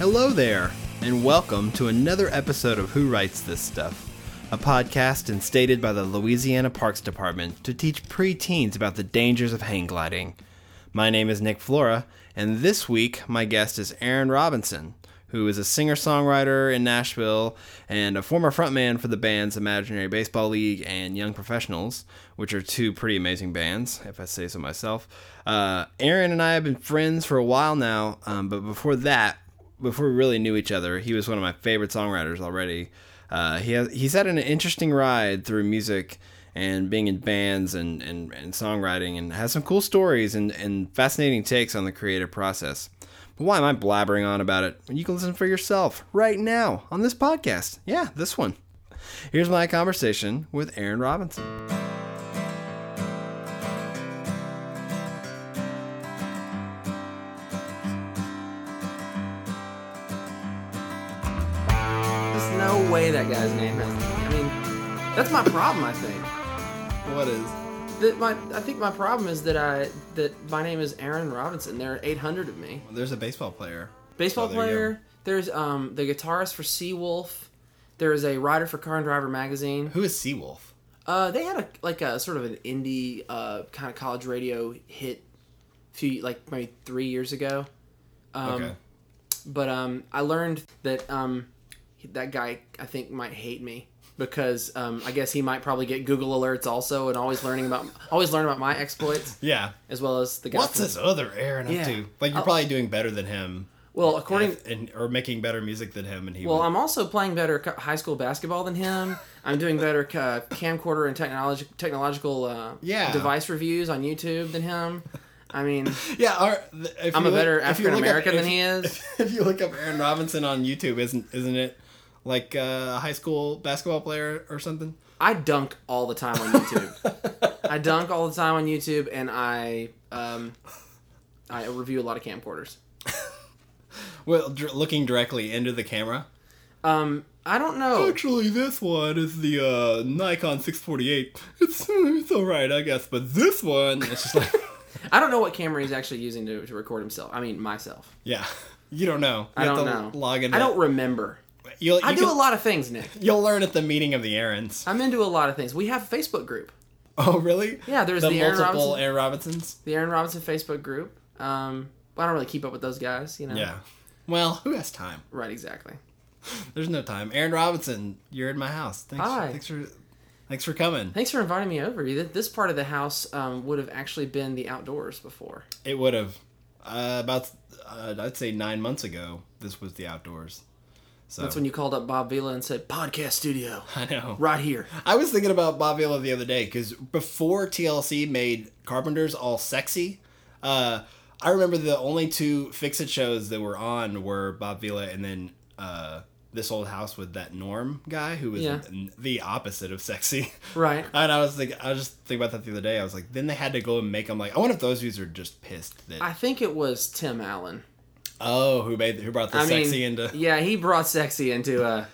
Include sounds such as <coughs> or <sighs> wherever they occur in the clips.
Hello there, and welcome to another episode of Who Writes This Stuff, a podcast instated by the Louisiana Parks Department to teach preteens about the dangers of hang gliding. My name is Nick Flora, and this week my guest is Aaron Robinson, who is a singer songwriter in Nashville and a former frontman for the bands Imaginary Baseball League and Young Professionals, which are two pretty amazing bands, if I say so myself. Uh, Aaron and I have been friends for a while now, um, but before that, before we really knew each other, he was one of my favorite songwriters already. Uh, he has, he's had an interesting ride through music and being in bands and, and, and songwriting and has some cool stories and, and fascinating takes on the creative process. But why am I blabbering on about it? You can listen for yourself right now on this podcast. Yeah, this one. Here's my conversation with Aaron Robinson. Way that guy's name has. I mean, that's my problem. I think What is? that my I think my problem is that I that my name is Aaron Robinson. There are 800 of me. There's a baseball player. Baseball there player. There's um the guitarist for Seawolf. There is a writer for Car and Driver magazine. Who is Seawolf? Uh, they had a like a sort of an indie uh kind of college radio hit, few like maybe three years ago. Um, okay. but um, I learned that um, that guy I think might hate me because um, I guess he might probably get Google alerts also and always learning about always learn about my exploits <laughs> Yeah. as well as the guy. What's from- this other Aaron up Yeah. to? Like you're Oh. probably doing better than him. Well, according and, or making better music than him, and he. well, would- I'm also playing better high school basketball than him. I'm doing better ca- camcorder and technology technological uh, Yeah. device reviews on YouTube than him. I mean, <laughs> yeah. Our, if I'm a better look- if you African American than he is. <laughs> If you look up Aaron Robinson on YouTube, isn't isn't it like uh, a high school basketball player or something? I dunk all the time on YouTube. I dunk all the time on YouTube, and I um, I review a lot of camcorders. Well, looking directly into the camera. Um, I don't know. Actually, this one is the uh, Nikon 648. It's it's all right, I guess, but this one, it's just like, <laughs> I don't know what camera he's actually using to, to record himself. I mean, myself. yeah, you don't know. You I have don't know. Log into. I don't remember. You'll, you I do can- a lot of things, Nick. <laughs> You'll learn at the meeting of the Aarons. I'm into a lot of things. We have a Facebook group, Oh, really? Yeah, there's the, the Aaron multiple Robinson- Aaron Robinsons. the Aaron Robinson Facebook group. Um, I don't really keep up with those guys, you know. Yeah. Well, who has time? Right. Exactly. <laughs> There's no time. Aaron Robinson, you're in my house. Thanks. Hi. Thanks for thanks for coming. Thanks for inviting me over. This part of the house um, would have actually been the outdoors before. It would have uh, about uh, I'd say nine months ago. This was the outdoors. So That's when you called up Bob Vila and said, "Podcast studio, <laughs> I know. right here." I was thinking about Bob Vila the other day because before TLC made Carpenters all sexy, uh, I remember the only two Fix It shows that were on were Bob Vila and then uh, This Old House with that Norm guy who was Yeah. the opposite of sexy. <laughs> Right. And I was like, I was just thinking about that the other day. I was like, then they had to go and make them like. I wonder if those views are just pissed that. I think it was Tim Allen. Oh, who made who brought the I sexy mean, into yeah, he brought sexy into a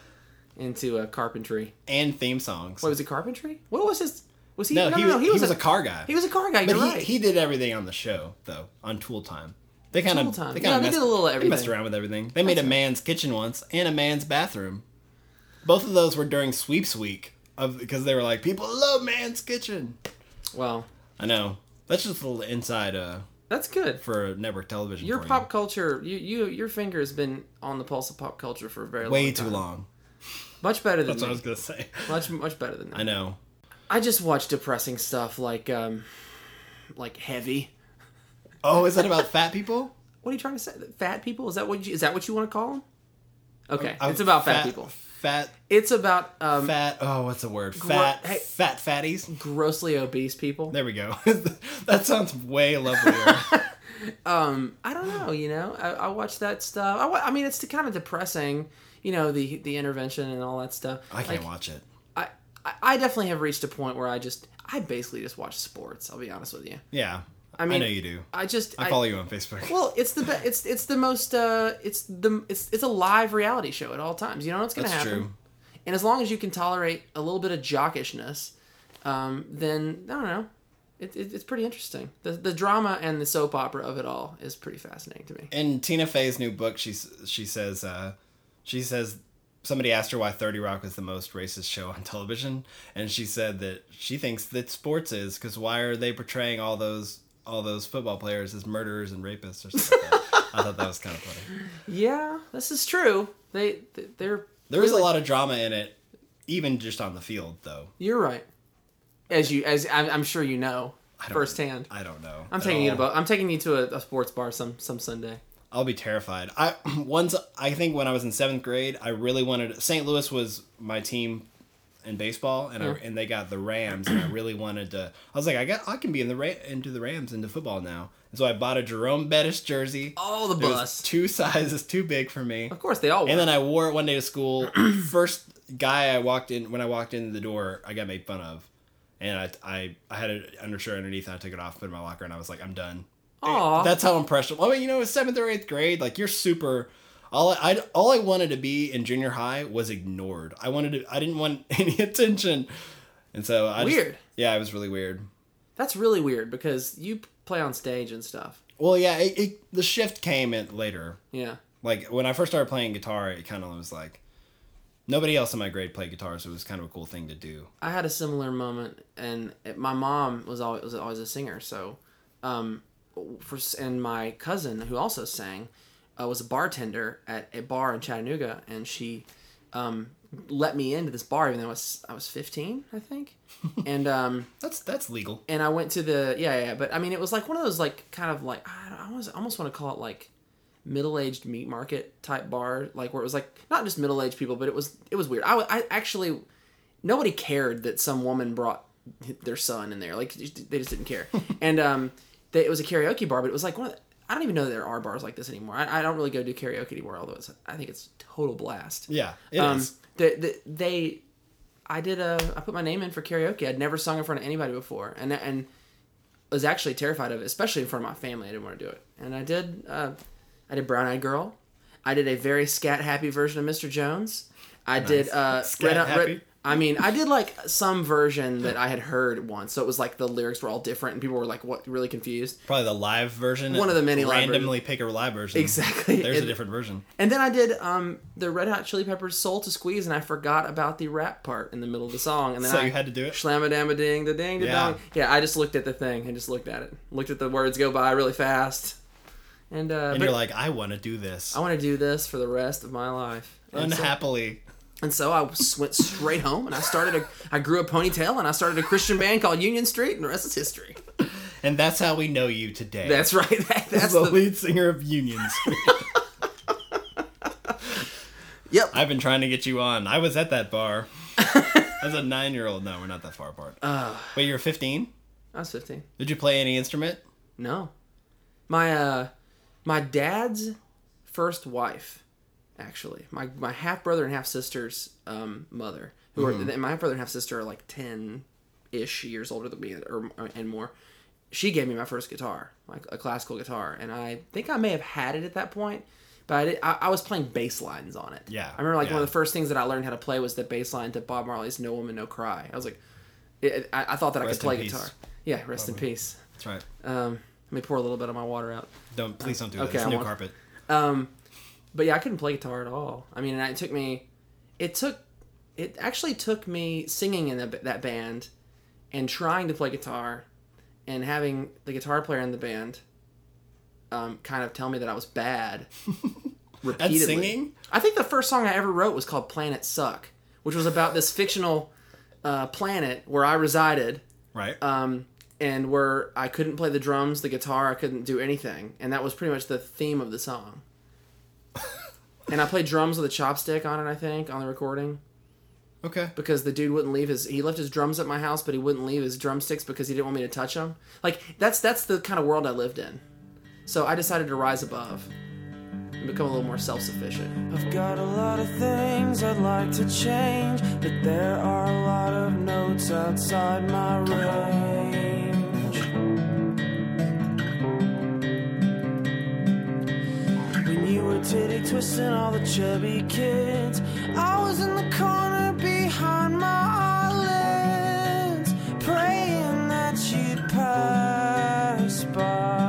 into a carpentry. and theme songs. What was it? Carpentry? What was his? Was he? no, he, was, he, was, a, a car guy. he was a car guy. But he, right. he did everything on the show though on Tool Time. They kind of they kind they of did a little of They messed around with everything. They made a That's right. man's kitchen once and a man's bathroom. Both of those were during sweeps week of because they were like people love man's kitchen. well, I know that's just a little inside uh that's good. for network television. Your pop culture, you, you your finger has been on the pulse of pop culture for a very long way time. too long. Much better than That's what I was gonna say. Much much better than me. I know. I just watch depressing stuff like um like heavy. Oh, is that about fat people? What are you trying to say? Fat people? Is that what you, is that what you want to call them? Okay, Uh, it's about fat, people. Fat, It's about um, fat. Oh, what's the word? Gro- Fat, hey. fat fatties. grossly obese people. There we go. <laughs> that sounds way lovelier. <laughs> Um, I don't know. You know, I, I watch that stuff. I, I mean, it's kind of depressing. You know, the the intervention and all that stuff. I can't Like, watch it. I, I I definitely have reached a point where I just I basically just watch sports. I'll be honest with you. Yeah, I I mean, know you do. I just I follow you on Facebook. Well, it's the be- it's it's the most uh it's the it's it's a live reality show at all times. You know what's gonna That's happen. true. And as long as you can tolerate a little bit of jockishness, um, then I don't know. it, it, it's pretty interesting. The the drama and the soap opera of it all is pretty fascinating to me. In Tina Fey's new book, she she says uh, she says somebody asked her why Thirty Rock was the most racist show on television, and she said that she thinks that sports is because why are they portraying all those all those football players as murderers and rapists or something? like that. I thought that was kind of funny. <laughs> Yeah, this is true. They they- they're There was a lot of drama in it, even just on the field, though. You're right. As you as I'm, I'm sure you know don't- firsthand. I don't know. I'm taking you to all. bo- I'm taking you to a, a sports bar some some Sunday. I'll be terrified. I <clears throat> once I think when I was in seventh grade, I really wanted St. Louis was my team in baseball, and I, and they got the Rams, and I really wanted to. I was like, I got I can be in the Ra- into the Rams into football now, and so I bought a Jerome Bettis jersey. Oh, the It was bus. two sizes too big for me, Of course, they all. and then I wore it one day to school. <clears throat> First guy I walked in when I walked in the door, I got made fun of, and I I, I had an undershirt underneath, and I took it off, put it in my locker, and I was like, I'm done. Aw. That's how impressionable. I mean, you know, it's seventh or eighth grade. Like you're super. All I, all I wanted to be in junior high was ignored. I wanted to. I didn't want <laughs> any attention, and so I just- Weird. yeah, it was really weird. That's really weird because you play on stage and stuff. Well, yeah, it, it, the shift came in later. Yeah. Like when I first started playing guitar, it kind of was like nobody else in my grade played guitar, so it was kind of a cool thing to do. I had a similar moment, and it, my mom was always was always a singer. So, um, for and my cousin who also sang, uh, was a bartender at a bar in Chattanooga, and she, um, let me into this bar even though I was I was fifteen, I think, <laughs> and um, That's that's legal. and I went to the yeah yeah, but I mean it was like one of those like kind of like I, don't- I almost almost want to call it like middle aged meat market type bar, like where it was like not just middle aged people, but it was it was weird. I, I actually nobody cared that some woman brought their son in there, like they just didn't care, <laughs> and um, they, it was a karaoke bar, but it was like one of the, I don't even know there are bars like this anymore. I, I don't really go do karaoke anymore, although it's I think it's total blast. Yeah, it is. um, the, the, they I did a I put my name in for karaoke. I'd never sung in front of anybody before, and and was actually terrified of it, especially in front of my family. I didn't want to do it, and I did. Uh, I did Brown Eyed Girl. I did a very scat happy version of Mr. Jones. I did uh, Scat Red Hot- Red- happy? I mean, I did like some version that I had heard once, so it was like the lyrics were all different, and people were like, "What?" Really confused. Probably the live version. One of the many live randomly pick a live version. Exactly. There's a different version. And then I did um, the Red Hot Chili Peppers "Soul to Squeeze," and I forgot about the rap part in the middle of the song. And then So I, you had to do it? Slamma damma ding, the ding, the Yeah. dong. Yeah, I just looked at the thing and just looked at it, looked at the words go by really fast, and uh, And you're like, I want to do this. I want to do this for the rest of my life. And so, Unhappily. And so I went straight home, and I started a. I grew a ponytail, and I started a Christian band called Union Street, and the rest is history. And that's how we know you today. That's right. <laughs> That, that's the, the. lead singer of Unions. <laughs> Yep. I've been trying to get you on. I was at that bar. As a nine year old. No, we're not that far apart. Uh, Wait, you're 15? I was fifteen. Did you play any instrument? No. My uh my dad's first wife, actually. My my half brother and half sister's um mother, who are my half brother and half sister are like ten ish years older than me or and more. She gave me my first guitar, like a classical guitar, and I think I may have had it at that point, but I, did, I, I was playing bass lines on it. Yeah, I remember like one of the first things that I learned how to play was the bass line to Bob Marley's "No Woman No Cry." I was like, it, I, I thought that I could play guitar. Yeah, rest in peace. That's right. Um, let me pour a little bit of my water out. Don't please don't do it. okay, that. It's I new won't. carpet. Um, but yeah, I couldn't play guitar at all. I mean, and it took me, it took, it actually took me singing in that, that band and trying to play guitar and having the guitar player in the band um, kind of tell me that I was bad <laughs> repeatedly. singing? I think the first song I ever wrote was called Planet Suck, which was about this fictional uh, planet where I resided Right? um, and where I couldn't play the drums, the guitar, I couldn't do anything, and that was pretty much the theme of the song. <laughs> and I played drums with a chopstick on it, I think, on the recording, okay. because the dude wouldn't leave his. He left his drums at my house, but he wouldn't leave his drumsticks because he didn't want me to touch them. Like that's that's the kind of world I lived in. So I decided to rise above and become a little more self-sufficient. I've got a lot of things I'd like to change, but there are a lot of notes outside my <laughs> range. You were titty twisting all the chubby kids. I was in the corner behind my islands, praying that you'd pass by.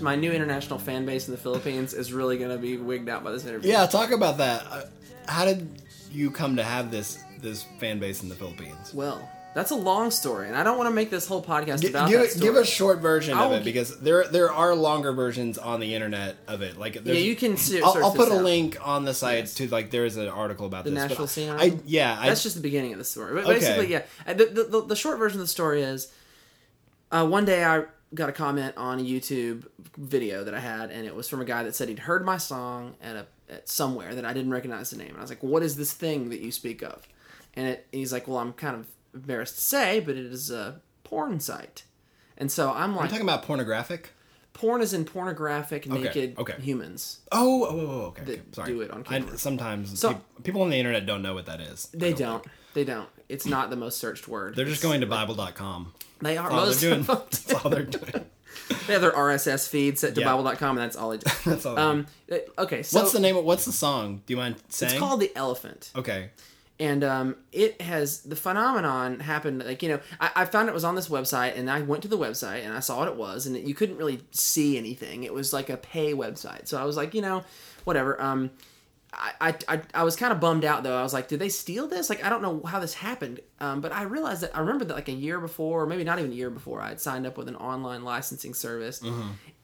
My new international fan base in the Philippines is really going to be wigged out by this interview. Yeah, talk about that. Uh, How did you come to have this this fan base in the Philippines? Well, that's a long story, and I don't want to make this whole podcast about give, that it- story. give a short version I of it gi- because there there are longer versions on the internet of it. Like there's- you can se- I'll, search I'll put this a out. link on the site to like there is an article about The this. but Nashville scene I article? yeah I, That's just the beginning of the story. But Okay. basically, yeah. Uh, The, the, the, the short version of the story is uh, one day I got a comment on a YouTube video that I had, and it was from a guy that said he'd heard my song at, a, at somewhere that I didn't recognize the name. And I was like, What is this thing that you speak of? And, it, and he's like, Well, I'm kind of embarrassed to say, but it is a porn site. And so I'm Are you like, talking about pornographic? porn is in pornographic naked okay. humans. Oh, oh, oh, okay. okay. Sorry. do it on I, camera. sometimes So- peop- people on the internet don't know what that is. I They don't. They don't. It's not the most searched word. They're just going to Bible.com. They are That's all most they're doing. That's all they're doing. <laughs> They have their RSS feed set to Yeah. Bible.com, and that's all they do. <laughs> That's all. Um, uh, okay, so what's the name? Of, what's the song? Do you mind saying? It's called the Elephant, Okay. and um, it has the phenomenon happened. Like you know, I, I found it was on this website, and I went to the website and I saw what it was, and you couldn't really see anything. It was like a pay website, so I was like, you know, whatever. Um, I, I, I, was kind of bummed out though. I was like, did they steal this? Like, I don't know how this happened. Um, but I realized that I remember that like a year before, or maybe not even a year before, I had signed up with an online licensing service.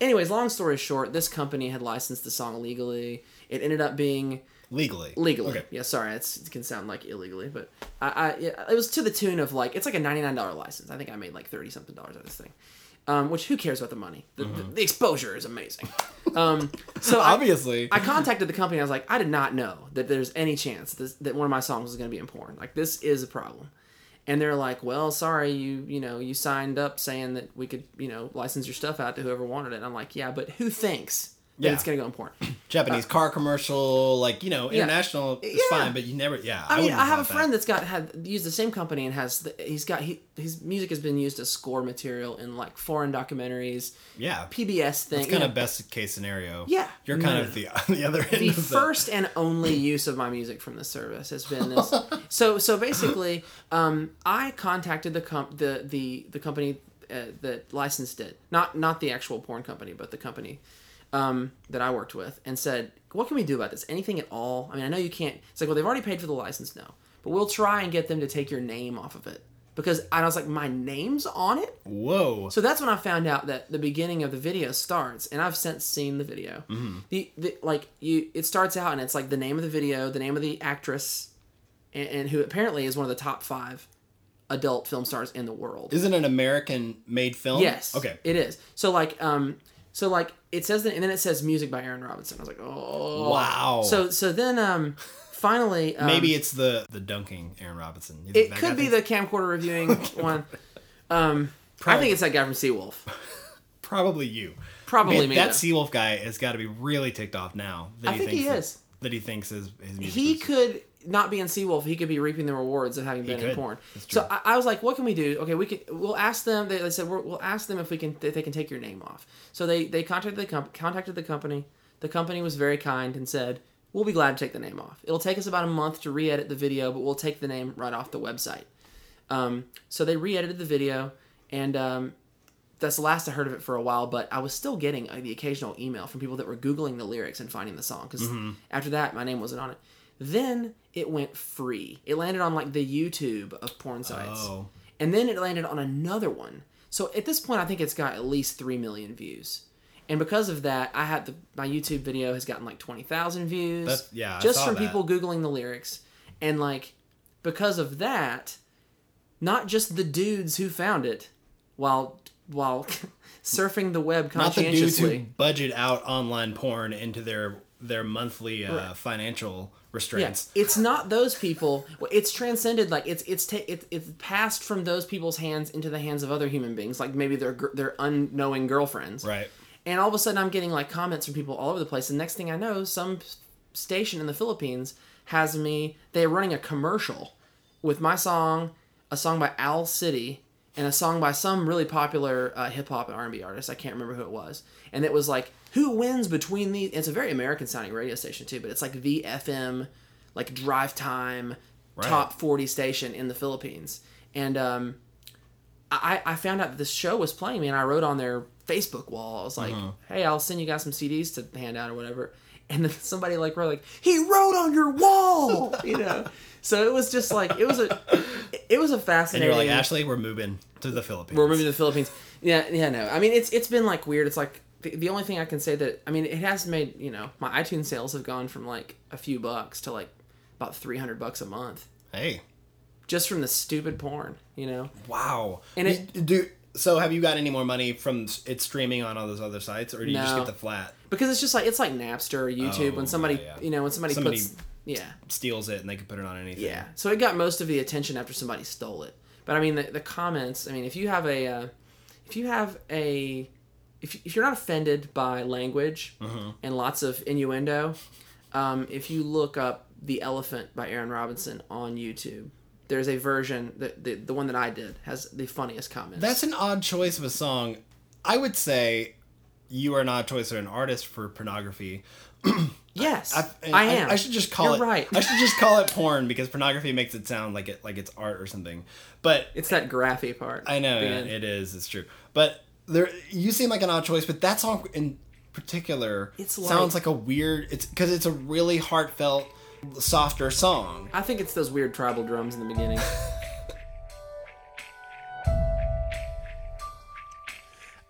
Anyways, long story short, this company had licensed the song legally. It ended up being Legally. legally. Okay. Yeah, sorry, it's, it can sound like illegally, but I, I yeah, it was to the tune of like it's like a ninety nine dollar license. I think I made like thirty something dollars out of this thing. Um, which who cares about the money? The, the, the exposure is amazing. Um, so <laughs> Obviously. I contacted the company. I was like, I did not know that there's any chance this, that one of my songs was going to be in porn. Like this is a problem. And they're like, well, sorry, you you know you signed up saying that we could you know license your stuff out to whoever wanted it. And I'm like, yeah, but who thinks Yeah. it's going to go in porn? Japanese car commercial, like you know, international is Yeah. fine, but you never. Yeah. I mean, I have a friend that. that's got had used the same company and has the, he's got he, his music has been used as score material in like foreign documentaries, Yeah. PBS thing. It's kind know. of best case scenario. Yeah. You're kind no, of the <laughs> the other end. the first and <laughs> only use of my music from the service has been this. <laughs> so so basically, um, I contacted the com- the the the company uh, that licensed it, not not the actual porn company, but the company um, that I worked with, and said, "What can we do about this? Anything at all? I mean, I know you can't." It's like, well, they've already paid for the license now, but we'll try and get them to take your name off of it because I was like, my name's on it. Whoa. So that's when I found out that the beginning of the video starts, and I've since seen the video. Mm-hmm. The, the like you, it starts out and it's like the name of the video, the name of the actress, and, and who apparently is one of the top five adult film stars in the world. Isn't an American made film? yes, Okay. it is. So like, um, so like it says that, and then it says music by Aaron Robinson. I was like, oh Wow. So so then um, finally <laughs> um, Maybe it's the the dunking Aaron Robinson. It could be thinks- the camcorder reviewing <laughs> one. Um, I Probably- think it's that guy from Seawolf. <laughs> probably you. Probably Man, me. That though. Seawolf guy has got to be really ticked off now. That I think he thinks that- is. That he thinks his his music. he was- could not being in Seawolf. He could be reaping the rewards of having been in porn. So. I, I was like, "What can we do? Okay, we can. We'll ask them." They, they said, we're, "We'll ask them if we can. If they can take your name off." So they they contacted the com- contacted the company. The company was very kind and said, "We'll be glad to take the name off. It'll take us about a month to re-edit the video, but we'll take the name right off the website." Um, so they re-edited the video, and um, that's the last I heard of it for a while. But I was still getting uh, the occasional email from people that were googling the lyrics and finding the song because Mm-hmm. after that, my name wasn't on it. Then it went free. It landed on like the YouTube of porn sites, Oh. and then it landed on another one. So at this point, I think it's got at least three million views. And because of that, I had the my YouTube video has gotten like twenty thousand views. That's- yeah, just from that. people googling the lyrics, and like because of that, not just the dudes who found it while while <laughs> surfing the web not the dudes who conscientiously. budget out online porn into their their monthly uh, financial Yeah, it's not those people. It's transcended. Like it's it's ta- it, it's passed from those people's hands into the hands of other human beings, like maybe their their unknowing girlfriends. Right. And all of a sudden, I'm getting like comments from people all over the place. And next thing I know, some station in the Philippines has me. They're running a commercial with my song, a song by Owl City, and a song by some really popular uh, hip hop and R&B artist. I can't remember who it was. And it was like, who wins between these? It's a very American sounding radio station too, but it's like the FM, like drive time, Right. top 40 station in the Philippines. And um, I, I found out that this show was playing me, and I wrote on their Facebook wall. I was like, Uh-huh. "Hey, I'll send you guys some CDs to hand out or whatever." And then <laughs> somebody like wrote like, "He wrote on your wall," <laughs> you know. So it was just like it was a it was a And fascinating. you're like, Ashley, we're moving to the Philippines. We're moving to the Philippines. Yeah, yeah, no. I mean, it's it's been like weird. It's like the, the only thing I can say that I mean, it has made you know my iTunes sales have gone from like a few bucks to like about three hundred bucks a month Hey, just from the stupid porn. You know, wow. And it- do so. Have you got any more money from it streaming on all those other sites, or do you just get the flat? because it's just like it's like Napster or YouTube Oh, when somebody yeah, yeah. you know when somebody, Somebody- puts yeah Steals it and they can put it on anything. yeah. So it got most of the attention after somebody stole it. But I mean, the, the comments. I mean, if you have a uh, if you have a if, if you're not offended by language Mm-hmm. and lots of innuendo, um, if you look up "The Elephant" by Aaron Robinson on YouTube, there's a version that the, the one that I did has the funniest comments. That's an odd choice of a song. I would say you are not a choice of an artist for pornography. <clears throat> yes, I, and am. I, should just call You're it. right. I should just call it porn because pornography makes it sound like it like it's art or something. But it's that graphy part. I know yeah, it is. It's true. But there, you seem like an odd choice. But that song in particular It's sounds like- like a weird. It's because it's a really heartfelt, softer song. I think it's those weird tribal drums in the beginning. <laughs>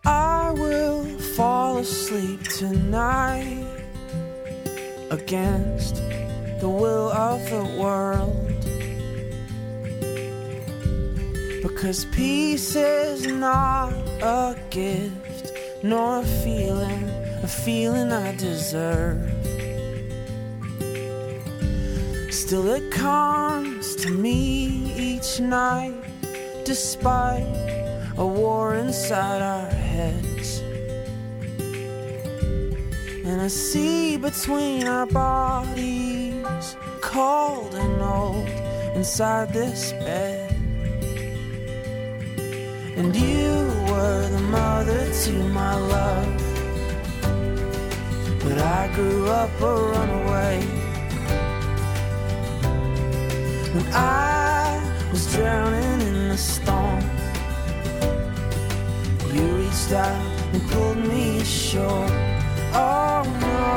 I will fall asleep tonight against the will of the world. Because peace is not a gift, nor a feeling, a feeling I deserve. Still, it comes to me each night, despite a war inside our heads. And I see between our bodies, cold and old, inside this bed. And you were the mother to my love. But I grew up a runaway. When I was drowning in the storm. You reached out and pulled me ashore. Oh no.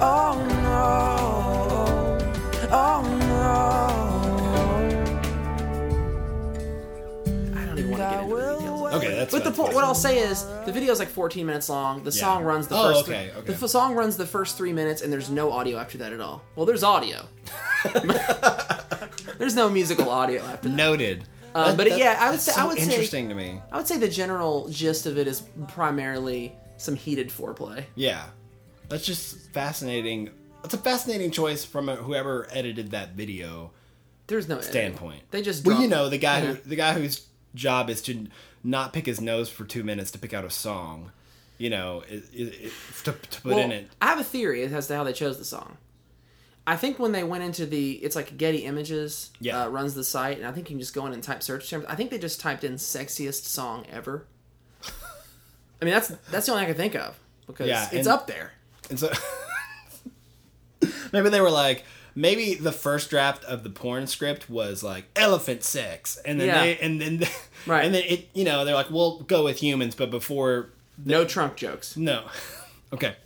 Oh no. Oh I that's But the that's po- fine. what I'll say is the video is like 14 minutes long. The song runs the Oh, first. okay, three, okay. The f- song runs the first three minutes, and there's no audio after that at all. Well, there's audio. <laughs> there's no musical audio after that. noted. Um, That- but that- yeah, I would that's say so I would say interesting to me. I would say the general gist of it is primarily some heated foreplay. Yeah, that's just fascinating. It's a fascinating choice from whoever edited that video There's no editing. standpoint. They just well, you know, the guy who the guy whose job is to not pick his nose for two minutes to pick out a song. You know, it, it, it, to, to put Well, in it. I have a theory as to how they chose the song. I think when they went into the, it's like Getty Images Yeah. uh, runs the site, and I think you can just go in and type search terms. I think they just typed in "sexiest song ever." I mean, that's that's the only I can think of because Yeah, it's and- up there. And so <laughs> maybe they were like, maybe the first draft of the porn script was like elephant sex, and then Yeah. they and then Right. and then it you know they're like, we'll go with humans, but before No trunk jokes. no, <laughs> okay.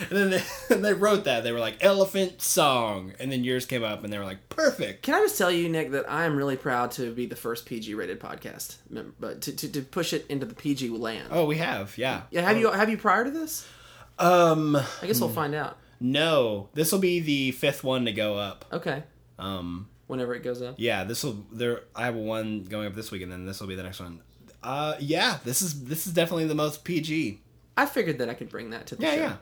And then they, <laughs> and they wrote that they were like elephant song, and then yours came up, and they were like perfect. Can I just tell you, Nick, that I am really proud to be the first PG rated podcast, but to, to, to push it into the PG land. Oh, we have, yeah. Yeah, have you have you prior to this? Um, I guess we'll find out. no, this will be the fifth one to go up. Okay, Um, whenever it goes up. yeah, this will there. I have one going up this week, and then this will be the next one. Uh, yeah, this is this is definitely the most PG. I figured that I could bring that to the Yeah, show. yeah.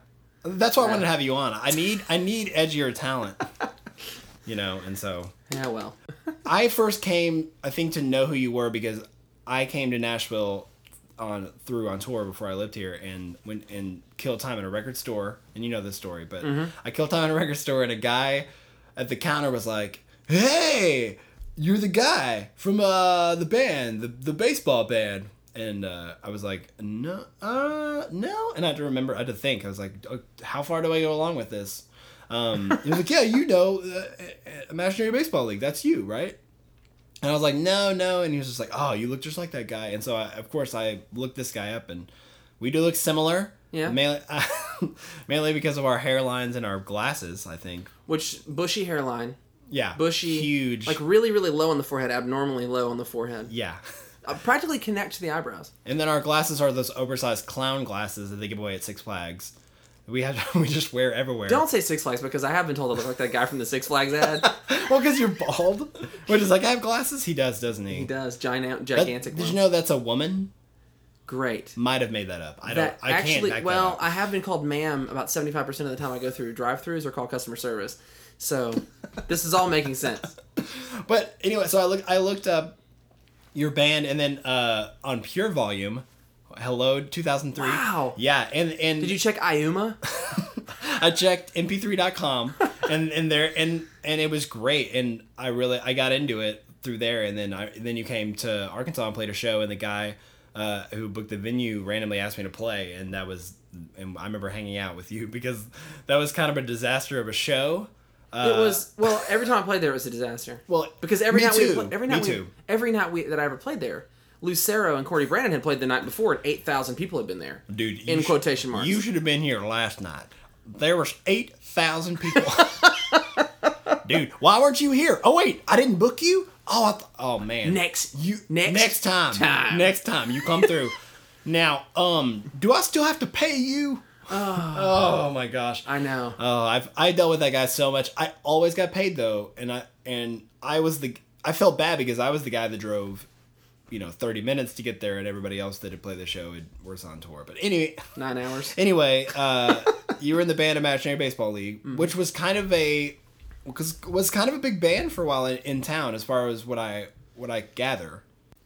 That's why I wanted to have you on. I need I need edgier talent. <laughs> You know, and so Yeah, well. I first came, I think, to know who you were because I came to Nashville on through on tour before I lived here and went and killed time at a record store. And you know this story, but I killed time at a record store, and a guy at the counter was like, "Hey, you're the guy from uh the band, the the baseball band." And uh, I was like, no, uh, no. And I had to remember, I had to think. I was like, "Oh, how far do I go along with this? Um, <laughs> he was like, yeah, you know, uh, uh, Imaginary Baseball League. That's you, right? And I was like, no, no. And he was just like, oh, you look just like that guy. And so, I, of course, I looked this guy up, and we do look similar. Yeah. Mainly, <laughs> mainly because of our hairlines and our glasses, I think. Which bushy hairline, Yeah. bushy, Huge. like really, really low on the forehead, abnormally low on the forehead. yeah. Uh, practically connect to the eyebrows. And then our glasses are those oversized clown glasses that they give away at Six Flags. We have <laughs> we just wear everywhere. Don't say Six Flags because I have been told I look like that guy from the Six Flags ad. <laughs> well, because you're bald. Which is like, I have glasses. He does, doesn't he? he does giant, That- gigantic. did you know that's a woman? Great. Might have made that up. I don't. I actually, can't. Well, that. I have been called ma'am about seventy five percent of the time I go through drive-throughs or call customer service. So this is all making sense. <laughs> But anyway, so I looked. I looked up your band, and then uh, on Pure Volume, Hello 2003. Wow. Yeah, and and Did you check Iuma? <laughs> I checked mp3.com <laughs> and and there and and it was great and I really I got into it through there and then I then you came to Arkansas and played a show and the guy uh, who booked the venue randomly asked me to play and that was and I remember hanging out with you because that was kind of a disaster of a show. Uh, It was well. Every time I played there, it was a disaster. well because every me night too. we every me night we, too. every night we that I ever played there, Lucero and Cory Branan had played the night before, and eight thousand people had been there. Dude, in quotation marks. You should have been here last night. There was eight thousand people. <laughs> Dude, why weren't you here? Oh wait, I didn't book you. Oh, I th- oh man. Next- you next next time, time. next time you come through. <laughs> now, um, do I still have to pay you? Oh, my gosh. I know. Oh, I've I dealt with that guy so much. I always got paid though, and I and I was the I felt bad because I was the guy that drove, you know, thirty minutes to get there, and everybody else that had played the show had, was on tour. But anyway, Nine hours. anyway, uh, <laughs> you were in the band Imaginary Baseball League, Mm-hmm. which was kind of a because was kind of a big band for a while in, in town, as far as what I what I gather.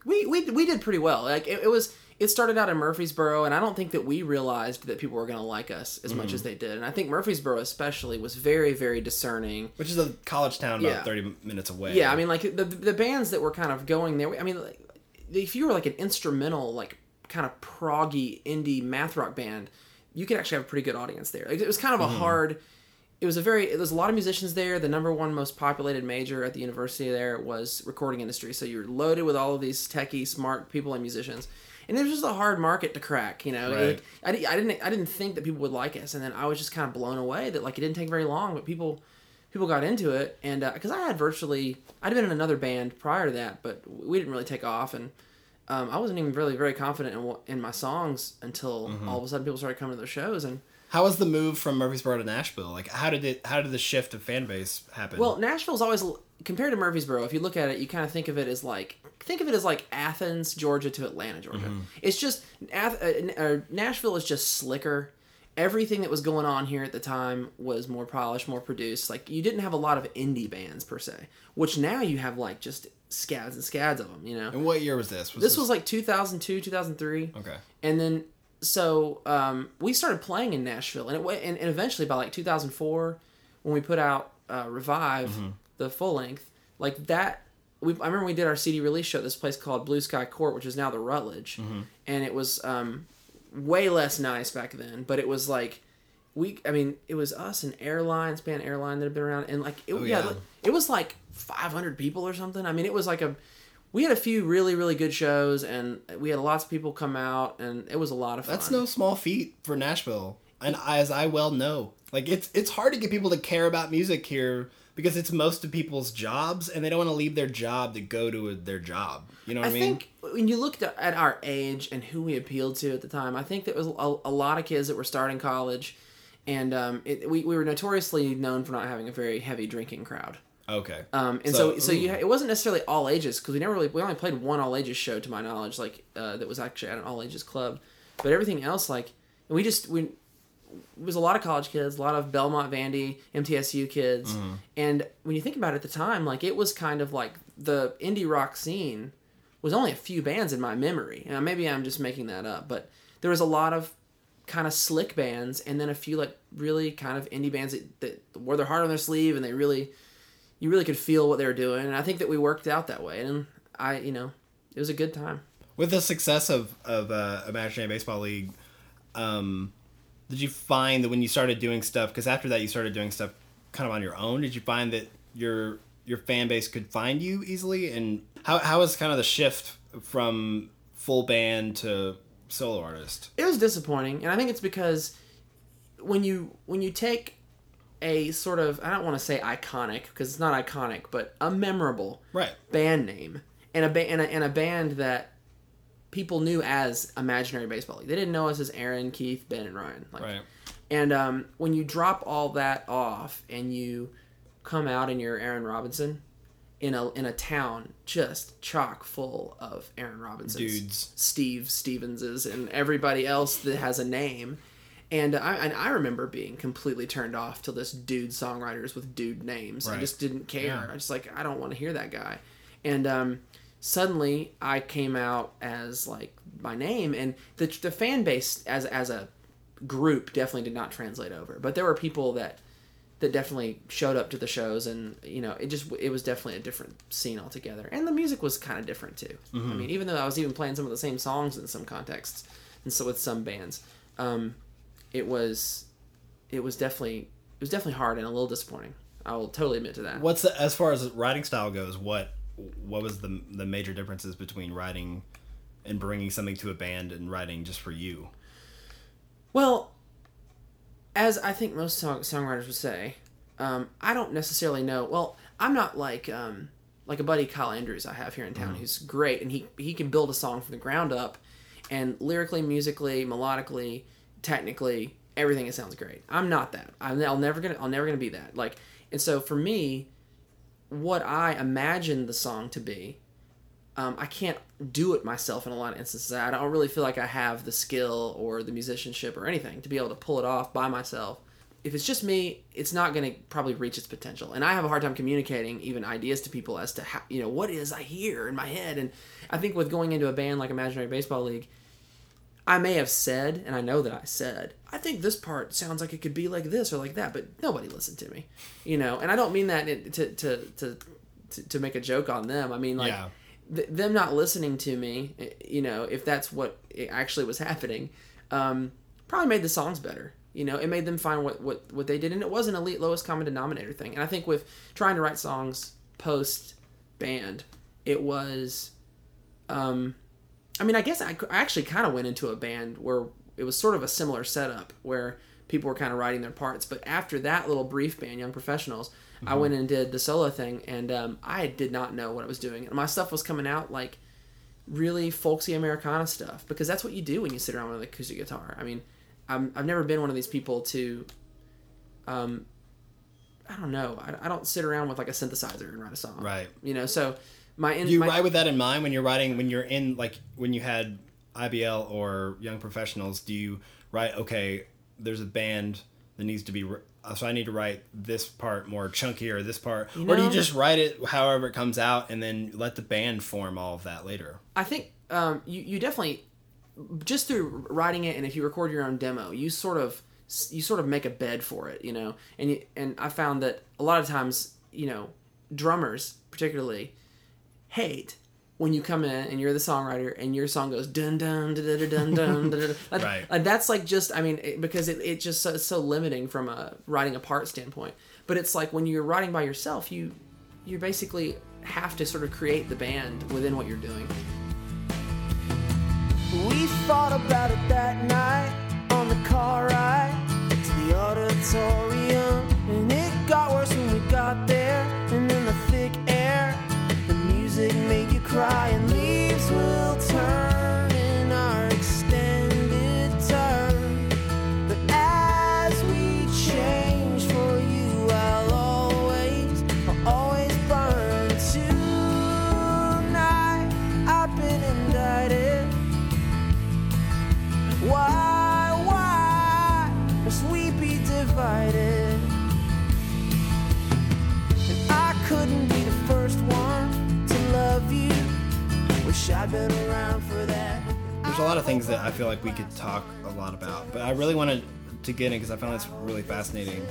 We we we did pretty well. Like it, it was. It started out in Murfreesboro, and I don't think that we realized that people were going to like us as much Mm-hmm. as they did. And I think Murfreesboro, especially, was very, very discerning. Which is a college town about Yeah. thirty minutes away. Yeah, I mean, like the the bands that were kind of going there. I mean, like, if you were like an instrumental, like kind of proggy indie math rock band, you could actually have a pretty good audience there. Like, it was kind of a hard. It was a very. There's a lot of musicians there. The number one most populated major at the university there was recording industry. So you're loaded with all of these techie, smart people and musicians. And it was just a hard market to crack, you know. Right. Like, I, I didn't I didn't think that people would like us, and then I was just kind of blown away that like it didn't take very long, but people people got into it, and because I had virtually I'd been in another band prior to that, but we didn't really take off, and um, I wasn't even really very confident in in my songs until Mm-hmm. all of a sudden people started coming to the shows, and How was the move from Murfreesboro to Nashville? Like, how did it? How did the shift of fan base happen? well, Nashville's always compared to Murfreesboro. If you look at it, you kind of think of it as like think of it as like Athens, Georgia to Atlanta, Georgia. Mm-hmm. It's just uh, uh, Nashville is just slicker. Everything that was going on here at the time was more polished, more produced. Like you didn't have a lot of indie bands per se, which now you have like just scads and scads of them. You know, and what year was this? Was this was like 2002, 2003. okay. And then so um, we started playing in Nashville, and it and, and eventually by like 2004, when we put out uh, Revive, the full length, like that. We, I remember we did our CD release show at this place called Blue Sky Court, which is now the Rutledge, and it was um, way less nice back then. But it was like we, I mean, it was us and Airlines, band Airline that had been around, and like it, yeah, yeah. it was like 500 people or something. I mean, it was like a we had a few really really good shows and we had lots of people come out and it was a lot of fun That's no small feat for Nashville, and as I well know, like it's it's hard to get people to care about music here because it's most of people's jobs, and they don't want to leave their job to go to a, their job. You know what I, I mean? think when you looked at our age and who we appealed to at the time, I think there was a, a lot of kids that were starting college, and um, it, we, we were notoriously known for not having a very heavy drinking crowd. Okay. Um, and so, so, ooh. you, it wasn't necessarily all ages because we never really we only played one all ages show to my knowledge, like uh, that was actually at an all ages club. But everything else, like and we just we it was a lot of college kids, a lot of Belmont, Vandy, MTSU kids, Mm-hmm. and when you think about it at the time, like it was kind of like the indie rock scene was only a few bands in my memory, and maybe I'm just making that up, but there was a lot of kind of slick bands, and then a few like really kind of indie bands that, that wore their heart on their sleeve, and they really you really could feel what they were doing, and I think that we worked out that way, and I you know it was a good time. With the success of of uh, Imaginary Baseball League, um, did you find that when you started doing stuff? Because after that, you started doing stuff kind of on your own. Did you find that your your fan base could find you easily, and How how was kind of the shift from full band to solo artist? it was disappointing and i think it's because when you when you take a sort of i don't want to say iconic because it's not iconic but a memorable Right. band name and a, ba- and a and a band that people knew as imaginary baseball league they didn't know us as aaron keith ben and ryan like Right. and um, when you drop all that off and you come out and you're Aaron Robinson in a in a town just chock full of Aaron Robinsons, Dudes. Steve Stevenses, and everybody else that has a name. And I and I remember being completely turned off to this dude songwriters with dude names. I just didn't care. Yeah. I just like I don't want to hear that guy. And um, suddenly I came out as like my name, and the the fan base as as a group definitely did not translate over. But there were people that that definitely showed up to the shows, and you know, it just it was definitely a different scene altogether. And the music was kind of different too. I mean, even though I was even playing some of the same songs in some contexts, and so with some bands, um, it was it was definitely it was definitely hard and a little disappointing. I will totally admit to that. What's the as far as writing style goes? What what was the the major differences between writing and bringing something to a band and writing just for you? Well, as I think most song- songwriters would say, um, I don't necessarily know. Well, I'm not like um, like a buddy Kyle Andrews I have here in town who's great, and he he can build a song from the ground up, and lyrically, musically, melodically, technically, everything it sounds great. I'm not that. I'm, I'll never gonna I'll never gonna be that. Like, and so for me, what I imagine the song to be um, I can't do it myself in a lot of instances. I don't really feel like I have the skill or the musicianship or anything to be able to pull it off by myself. If it's just me, it's not going to probably reach its potential. And I have a hard time communicating even ideas to people as to how, you know, what is I hear in my head. And I think with going into a band like Imaginary Baseball League, I may have said, and I know that I said, I think this part sounds like it could be like this or like that, but nobody listened to me, you know. And I don't mean that to to to to, to make a joke on them. I mean like Yeah. th- them not listening to me, eh, you know, if that's what it actually was happening, um, probably made the songs better. You know, it made them find what, what, what they did, and it was an elite lowest common denominator thing. And I think with trying to write songs post band, it was, um, I mean, I guess I, I actually kind of went into a band where it was sort of a similar setup where people were kind of writing their parts. But after that little brief band, Young Professionals, I went and did the solo thing, and um, I did not know what I was doing. And my stuff was coming out like really folksy Americana stuff because that's what you do when you sit around with an acoustic guitar. I mean, I'm, I've never been one of these people to, um, I don't know. I, I don't sit around with like a synthesizer and write a song. Right. You know, so my in Do you my, write with that in mind when you're writing when you're in like when you had IBL or Young Professionals? Do you write okay? There's a band that needs to be so I need to write this part more chunkier, this part, You or do you just write it however it comes out and then let the band form all of that later? I think um, you you definitely just through writing it, and if you record your own demo, you sort of you sort of make a bed for it, you know. And you, and I found that a lot of times, you know, drummers particularly hate when you come in and you're the songwriter and your song goes dun dun dun dun dun dun dun. dun. <laughs> Like, Right. like, that's like just I mean it, because it, it just so, it's so limiting from a writing a part standpoint. But it's like when you're writing by yourself, you you basically have to sort of create the band within what you're doing. We thought about it that night on the car ride to the auditorium. Like we could talk a lot about, but I really wanted to get in because I found this really fascinating.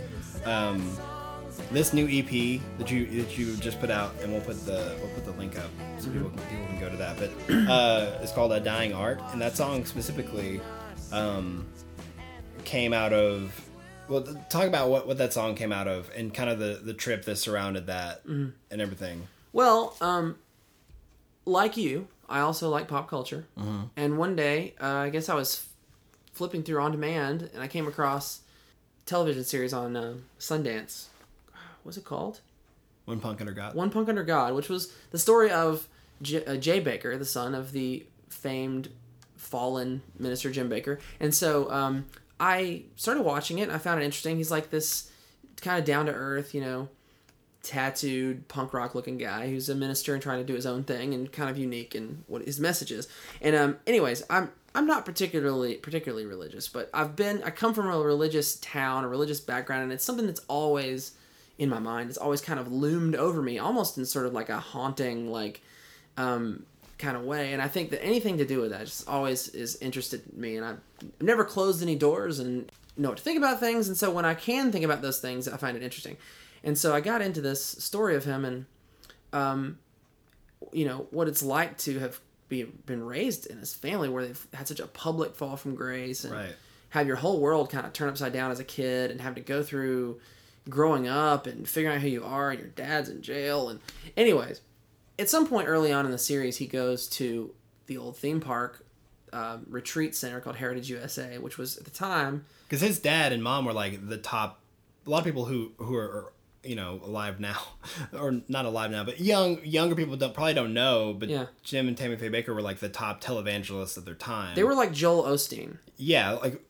Um, this new EP that you that you just put out, and we'll put the we'll put the link up so people, can, people can go to that. But <clears throat> uh, it's called "A Dying Art," and that song specifically um, came out of. Well, talk about what, what that song came out of, and kind of the, the trip that surrounded that, and everything. Well, um, like you, I also like pop culture. Mm-hmm. And one day, uh, I guess I was flipping through on demand, and I came across a television series on uh, Sundance. <sighs> What's it called? One Punk Under God. One Punk Under God, which was the story of J- uh, Jay Bakker, the son of the famed fallen minister Jim Bakker. And so um, I started watching it. And I found it interesting. He's like this kind of down to earth, you know, tattooed punk rock looking guy who's a minister and trying to do his own thing and kind of unique in what his message is. And um, anyways, I'm I'm not particularly particularly religious, but I've been I come from a religious town, a religious background, and it's something that's always in my mind. It's always kind of loomed over me, almost in sort of like a haunting like um, kind of way. And I think that anything to do with that just always is interested in me. And I've never closed any doors and know what to think about things. And so when I can think about those things, I find it interesting. And so I got into this story of him and, um, you know, what it's like to have be, been raised in his family where they've had such a public fall from grace and Right. have your whole world kind of turn upside down as a kid and have to go through growing up and figuring out who you are and your dad's in jail and anyways at some point early on in the series he goes to the old theme park um, retreat center called heritage usa which was at the time Because his dad and mom were like the top. A lot of people who who are you know alive now, <laughs> or not alive now, but young younger people don't probably don't know. But Yeah. Jim and Tammy Faye Bakker were like the top televangelists of their time. they were like joel osteen yeah, like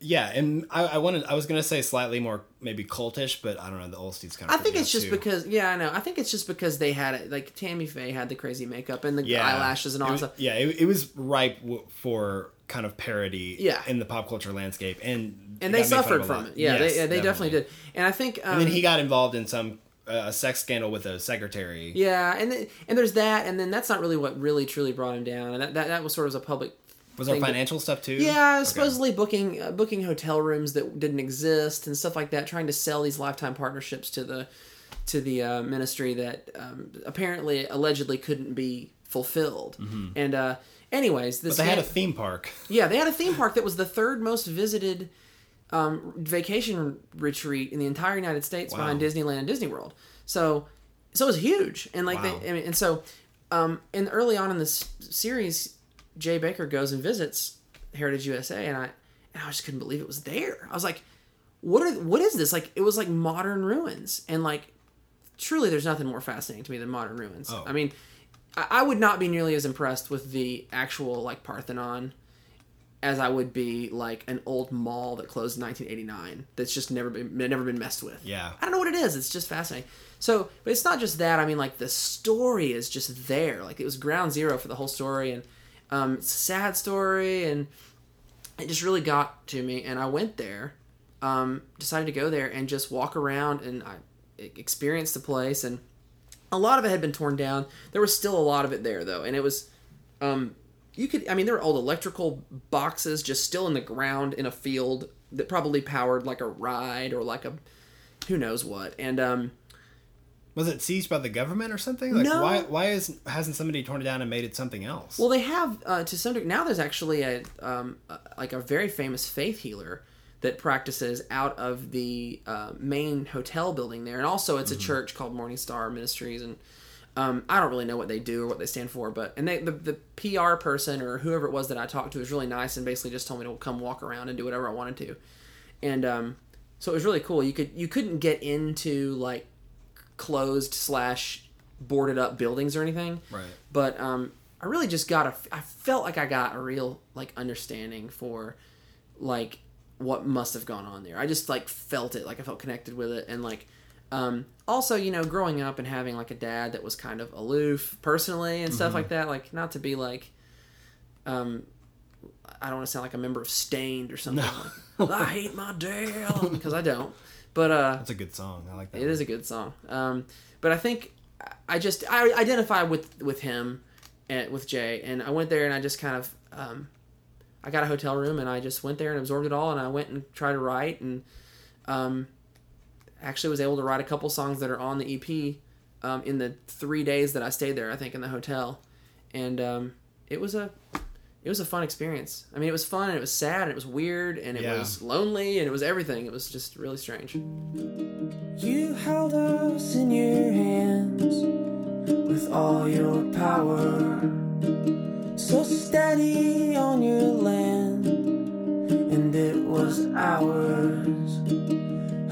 yeah, and I, I wanted I was gonna say slightly more maybe cultish, but I don't know the Osteens kind of. I think it's just because yeah, I know. I think it's just because they had it. Like Tammy Faye had the crazy makeup and the yeah eyelashes and all that stuff. Yeah, it, it was ripe for kind of parody. Yeah. in the pop culture landscape, and And they got made fun suffered from it. Yeah, Yes, they, yeah, they definitely. did. And I think um, And then he got involved in some uh, sex scandal with a secretary. Yeah, and th- and there's that, and then that's not really what really truly brought him down, and that that, that was sort of a public. Was there thing that- financial stuff too? Yeah, Okay. supposedly booking uh, booking hotel rooms that didn't exist and stuff like that, trying to sell these lifetime partnerships to the to the uh, ministry that um, apparently allegedly couldn't be fulfilled. And uh, anyways, this. But they had a theme park. yeah, they had a theme park that was the third most visited um, vacation retreat in the entire United States Wow. behind Disneyland and Disney World. So, so it was huge, and like Wow. they, I mean, and so, um, and early on in this series, Jay Bakker goes and visits Heritage USA, and I, and I just couldn't believe it was there. I was like, what are, what is this? Like, it was like modern ruins, and like, truly, there's nothing more fascinating to me than modern ruins. Oh. I mean, I, would not be nearly as impressed with the actual like Parthenon as I would be like an old mall that closed in 1989 that's just never been never been messed with. Yeah. I don't know what it is. It's just fascinating. So, but it's not just that. I mean, like the story is just there. Like it was ground zero for the whole story, and um, it's a sad story, and it just really got to me. And I went there, um, decided to go there and just walk around and I experienced the place. And a lot of it had been torn down. There was still a lot of it there though, and it was um, you could i mean there were old electrical boxes just still in the ground in a field that probably powered like a ride or like a who knows what and um Was it seized by the government or something? Like No. why why is hasn't somebody torn it down and made it something else? well they have uh, to some degree now there's actually a um a- like a very famous faith healer that practices out of the uh, main hotel building there and also it's a church called morning star ministries and um, I don't really know what they do or what they stand for, but and they the, the PR person or whoever it was that I talked to was really nice and basically just told me to come walk around and do whatever I wanted to, and um, so it was really cool. You could you couldn't get into like closed slash boarded up buildings or anything, Right. But um, I really just got a I felt like I got a real like understanding for like what must have gone on there. I just like felt it, like I felt connected with it, and like um, also you know growing up and having like a dad that was kind of aloof personally and stuff like that. Like not to be like um, I don't want to sound like a member of Staind or something. Like, I hate my dad <laughs> because I don't. But uh, That's a good song. I like that. it is a good song. Um, but I think I just I identify with with him and with Jay, and I went there and I just kind of um, I got a hotel room and I just went there and absorbed it all, and I went and tried to write and um, actually was able to write a couple songs that are on the EP um, in the three days that I stayed there. I think in the hotel, and um, it was a it was a fun experience. I mean, it was fun and it was sad and it was weird and it Yeah. was lonely and it was everything. It was just really strange. You held us in your hands with all your power. So steady on your land, and it was ours.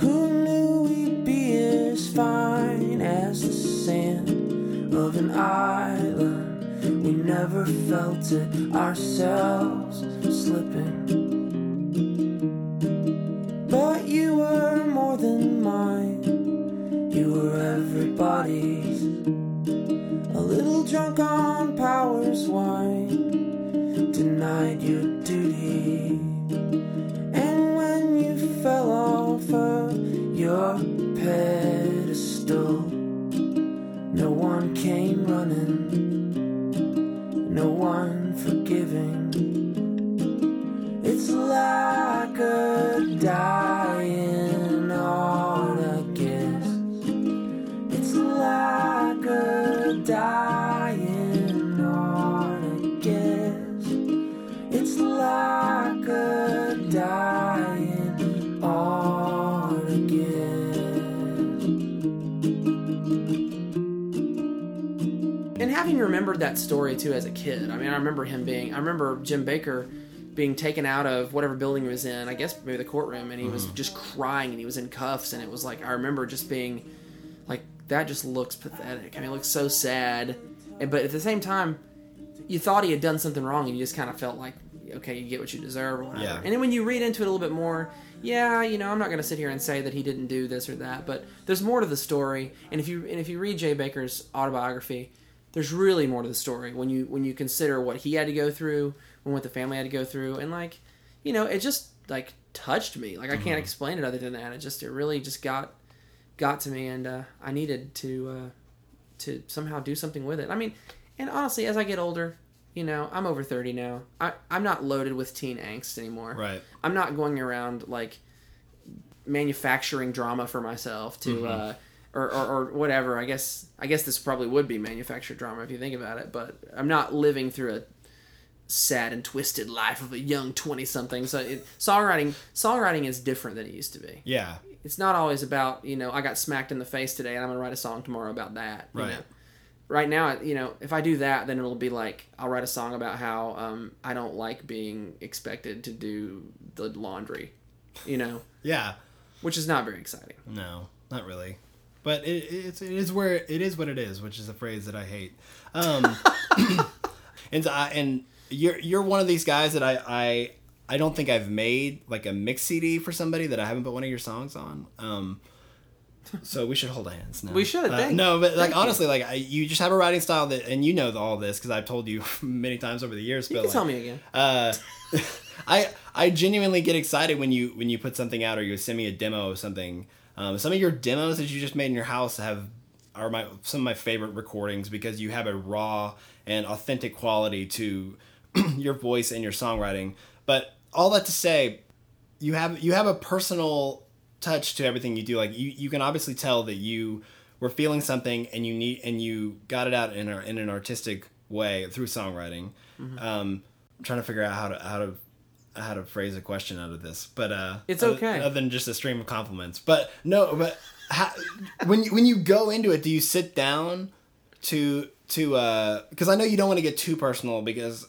Who knew we'd be as fine as the sand of an island? We never felt it ourselves slipping. But you were more than mine. You were everybody's. A little drunk on power's wine. Denied your duty. And when you fell off of your pedestal, no one came running. No one forgiving. It's like a dying art. It's like a dying and having remembered that story too as a kid i mean i remember him being i remember jim bakker being taken out of whatever building he was in i guess maybe the courtroom and he was mm-hmm. just crying and he was in cuffs and it was like i remember just being like that just looks pathetic. I mean it looks so sad. And, but at the same time you thought he had done something wrong and you just kind of felt like okay you get what you deserve or whatever. Yeah. and then when you read into it a little bit more yeah you know i'm not going to sit here and say that he didn't do this or that but there's more to the story. And if you and if you read jay bakker's autobiography there's really more to the story when you when you consider what he had to go through and what the family had to go through. And like you know it just like touched me. Like i can't explain it other than that. It just it really just got got to me and uh, i needed to uh, to somehow do something with it. I mean and honestly as i get older you know i'm over 30 now. I, i'm not loaded with teen angst anymore. Right. i'm not going around like manufacturing drama for myself to Mm-hmm. uh or, or, or whatever i guess i guess this probably would be manufactured drama if you think about it but i'm not living through a sad and twisted life of a young 20 something so it, songwriting songwriting is different than it used to be Yeah. it's not always about you know I got smacked in the face today and I'm gonna write a song tomorrow about that. you Right. know. Right now, you know, if I do that, then it'll be like I'll write a song about how um, I don't like being expected to do the laundry, you know, Yeah. which is not very exciting. No, not really. But it, it's it is where it is what it is, which is a phrase that I hate. Um, <laughs> <coughs> and I, and you're you're one of these guys that I I I don't think I've made like a mix CD for somebody that I haven't put one of your songs on. Um, so we should hold hands. No. We should, Uh, no, but like thank you. honestly, like I, you just have a writing style that, and you know all this because I've told you <laughs> many times over the years. You but can like, tell me again. uh, <laughs> I I genuinely get excited when you when you put something out or you send me a demo of something. Um, some of your demos that you just made in your house have are my some of my favorite recordings because you have a raw and authentic quality to <clears throat> your voice and your songwriting. But all that to say, you have you have a personal touch to everything you do. Like you you can obviously tell that you were feeling something and you need and you got it out in a, in an artistic way through songwriting. Um, I'm trying to figure out how to how to how to phrase a question out of this, but uh, It's okay. other than just a stream of compliments. But no, but how, when you, when you go into it, do you sit down to to because I know you don't want to get too personal because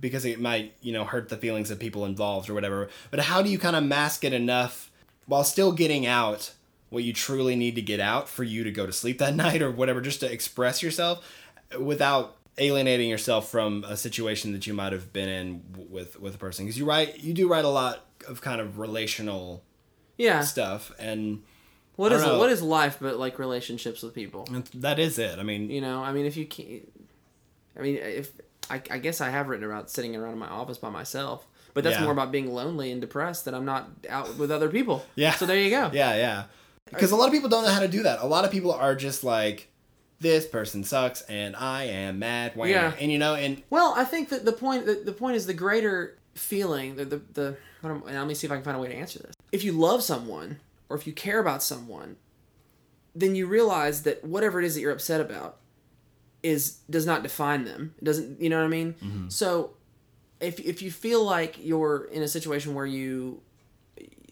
because it might you know hurt the feelings of people involved or whatever. But how do you kind of mask it enough while still getting out what you truly need to get out for you to go to sleep that <laughs> night or whatever, just to express yourself without alienating yourself from a situation that you might have been in with with a person because you write you do write a lot of kind of relational Yeah. stuff and What is know. what is life but like relationships with people? that is it i mean You know, I mean, if you can't, I mean, if I, I guess I have written about sitting around in my office by myself, but that's Yeah. more about being lonely and depressed that I'm not out with other people. Yeah. So there you go. <laughs> Yeah, yeah. Because a lot of people don't know how to do that. A lot of people are just like, this person sucks, and I am mad. Wham. Yeah. And you know, and Well, I think that the point the, the point is the greater feeling the the, the what am- and let me see if I can find a way to answer this. If you love someone or if you care about someone, then you realize that whatever it is that you're upset about is does not define them. It doesn't you know what I mean? Mm-hmm. So if if you feel like you're in a situation where you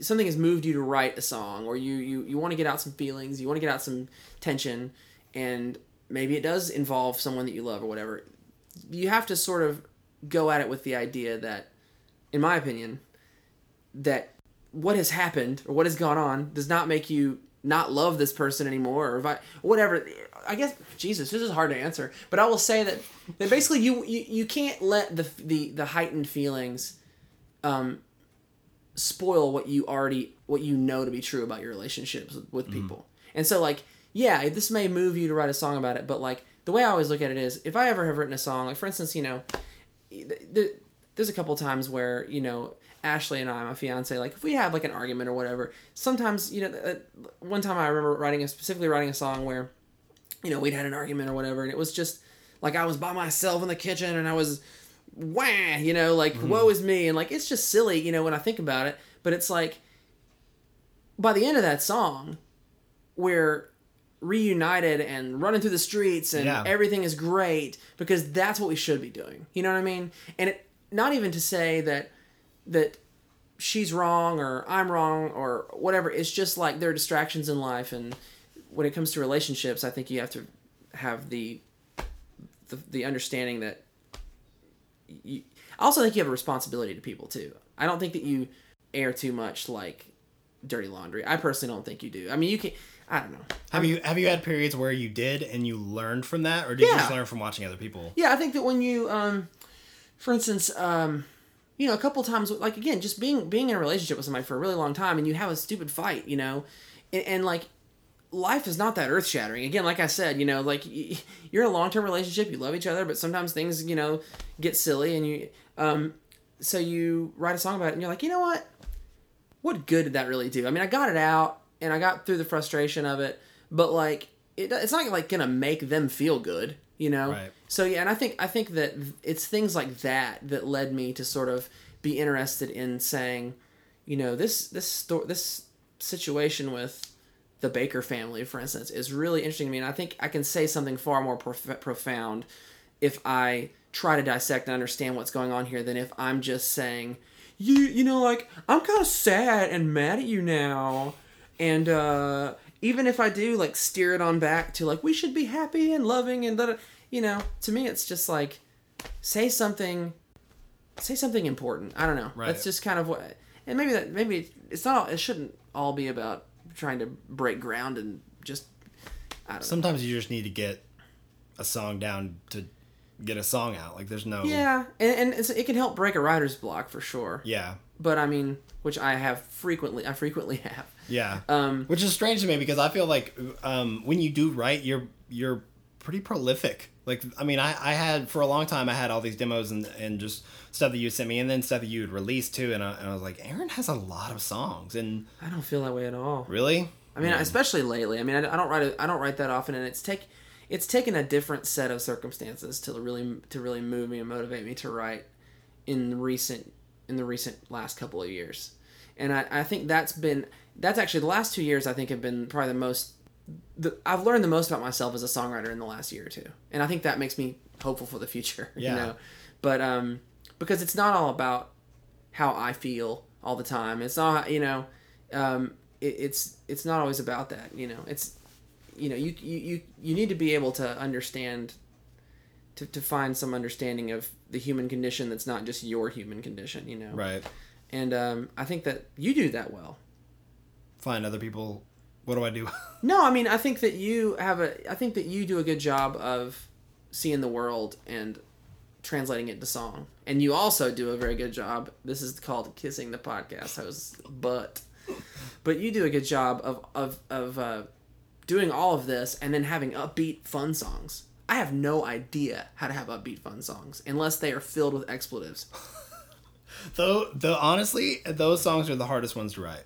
something has moved you to write a song or you you, you want to get out some feelings, you want to get out some tension and maybe it does involve someone that you love or whatever. You have to sort of go at it with the idea that, in my opinion, that what has happened or what has gone on does not make you not love this person anymore or vi- whatever. I guess Jesus, this is hard to answer, but I will say that that basically you you, you can't let the the the heightened feelings um spoil what you already what you know to be true about your relationships with, with people. And so like yeah, this may move you to write a song about it, but like the way I always look at it is if I ever have written a song, like for instance, you know, th- th- there's a couple times where you know Ashley and I, my fiance, like if we have like an argument or whatever, sometimes you know, uh, one time I remember writing a specifically writing a song where, you know, we'd had an argument or whatever, and it was just like I was by myself in the kitchen and I was, wah, you know, like woe is me, and like it's just silly, you know, when I think about it, but it's like, by the end of that song, we're reunited and running through the streets and Yeah. everything is great because that's what we should be doing. You know what I mean? And it not even to say that that she's wrong or I'm wrong or whatever. It's just like there are distractions in life and when it comes to relationships, I think you have to have the the, the understanding that you, I also think you have a responsibility to people too. I don't think that you air too much like dirty laundry. I personally don't think you do. I mean, you can I don't know. Have you have you had periods where you did and you learned from that, or did you just learn from watching other people? Yeah, I think that when you, um, for instance, um, you know, a couple times, like again, just being being in a relationship with somebody for a really long time, and you have a stupid fight, you know, and, and like life is not that earth shattering. Again, like I said, you know, like you're in a long term relationship, you love each other, but sometimes things, you know, get silly, and you, um, so you write a song about it, and you're like, you know what, what good did that really do? I mean, I got it out, and I got through the frustration of it, but like, it, it's not like gonna make them feel good, you know. Right. So yeah, and I think I think that it's things like that that led me to sort of be interested in saying, you know, this this sto- this situation with the Bakker family, for instance, is really interesting to me, and I think I can say something far more prof- profound if I try to dissect and understand what's going on here than if I'm just saying, you you know, like I'm kind of sad and mad at you now, and uh, even if I do like steer it on back to like we should be happy and loving and that, you know, to me it's just like say something, say something important. I don't know. Right. That's just kind of what, and maybe that maybe it's not. It shouldn't all be about trying to break ground and just. I don't know. Sometimes you just need to get a song down to get a song out. Like there's no Yeah, and, and it can help break a writer's block for sure. yeah But I mean, which I have frequently. I frequently <laughs> have. yeah. Um, Which is strange to me because I feel like um, when you do write, you're you're pretty prolific. Like I mean, I, I had for a long time I had all these demos and, and just stuff that you sent me, and then stuff that you would release too, and I, and I was like, Aaron has a lot of songs, and I don't feel that way at all. really, I mean, especially lately. I mean, I, I don't write. A, I don't write that often, and it's take. It's taken a different set of circumstances to really to really move me and motivate me to write in recent in the recent last couple of years, and I, I think that's been that's actually the last two years I think have been probably the most. The, I've learned the most about myself as a songwriter in the last year or two, and I think that makes me hopeful for the future. <laughs> Yeah. You know, but um, because it's not all about how I feel all the time. It's not you know, um, it, it's it's not always about that. You know, it's you know you you you, you need to be able to understand. To, to find some understanding of the human condition that's not just your human condition, you know. right? And um, I think that you do that well. Find other people. What do I do? <laughs> No, I mean I think that you have a I think that you do a good job of seeing the world and translating it to song. And you also do a very good job. This is called kissing the podcast host butt. But you do a good job of of of uh, doing all of this and then having upbeat fun songs. I have no idea how to have upbeat fun songs unless they are filled with expletives. <laughs> Though, though honestly, those songs are the hardest ones to write.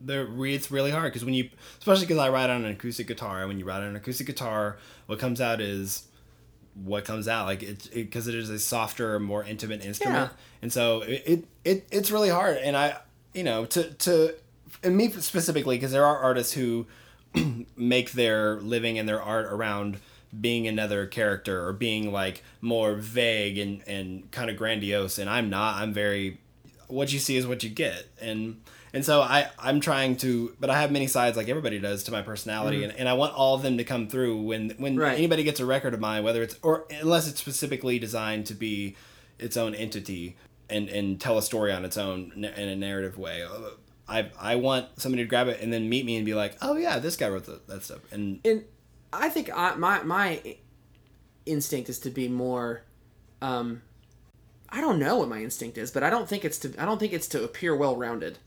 They're it's really hard because when you, especially because I write on an acoustic guitar, and when you write on an acoustic guitar, what comes out is what comes out. Like it's because it, is a softer, more intimate instrument, Yeah. and so it, it it it's really hard. And I, you know, to to and me specifically because there are artists who <clears throat> make their living and their art around being another character or being like more vague and, and kind of grandiose and i'm not i'm very what you see is what you get and And so I I'm trying to, but I have many sides like everybody does to my personality, and, and I want all of them to come through when when Mm-hmm. Right. anybody gets a record of mine, whether it's or unless it's specifically designed to be its own entity and and tell a story on its own in a narrative way. I I want somebody to grab it and then meet me and be like, oh yeah, this guy wrote the, that stuff, and and I think I, my my instinct is to be more. Um, I don't know what my instinct is, but I don't think it's to. I don't think it's to appear well rounded.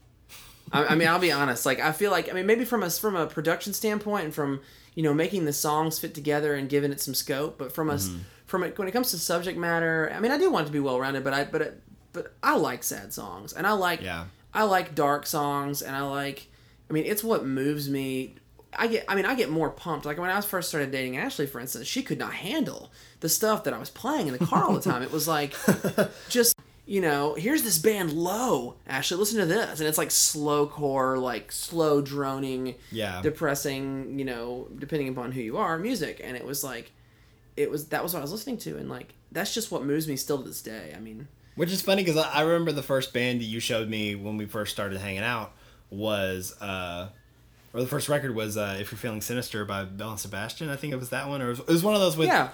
I, I mean, I'll be honest. Like, I feel like I mean, maybe from a from a production standpoint and from you know making the songs fit together and giving it some scope, but from us from it when it comes to subject matter, I mean, I do want it to be well rounded, but I but it, but I like sad songs and I like Yeah. I like dark songs and I like I mean it's what moves me I get I mean I get more pumped. Like when I was first started dating Ashley for instance she could not handle the stuff that I was playing in the car all the time. It was like <laughs> just you know here's this band low Ashley listen to this. And it's like slow core like slow droning Yeah. depressing you know depending upon who you are music. And it was like it was that was what I was listening to. And like that's just what moves me still to this day. I mean Which is funny because I I remember the first band that you showed me when we first started hanging out was, uh, or the first record was uh, "If You're Feeling Sinister" by Belle and Sebastian. I think it was that one, or it was, it was one of those with Yeah.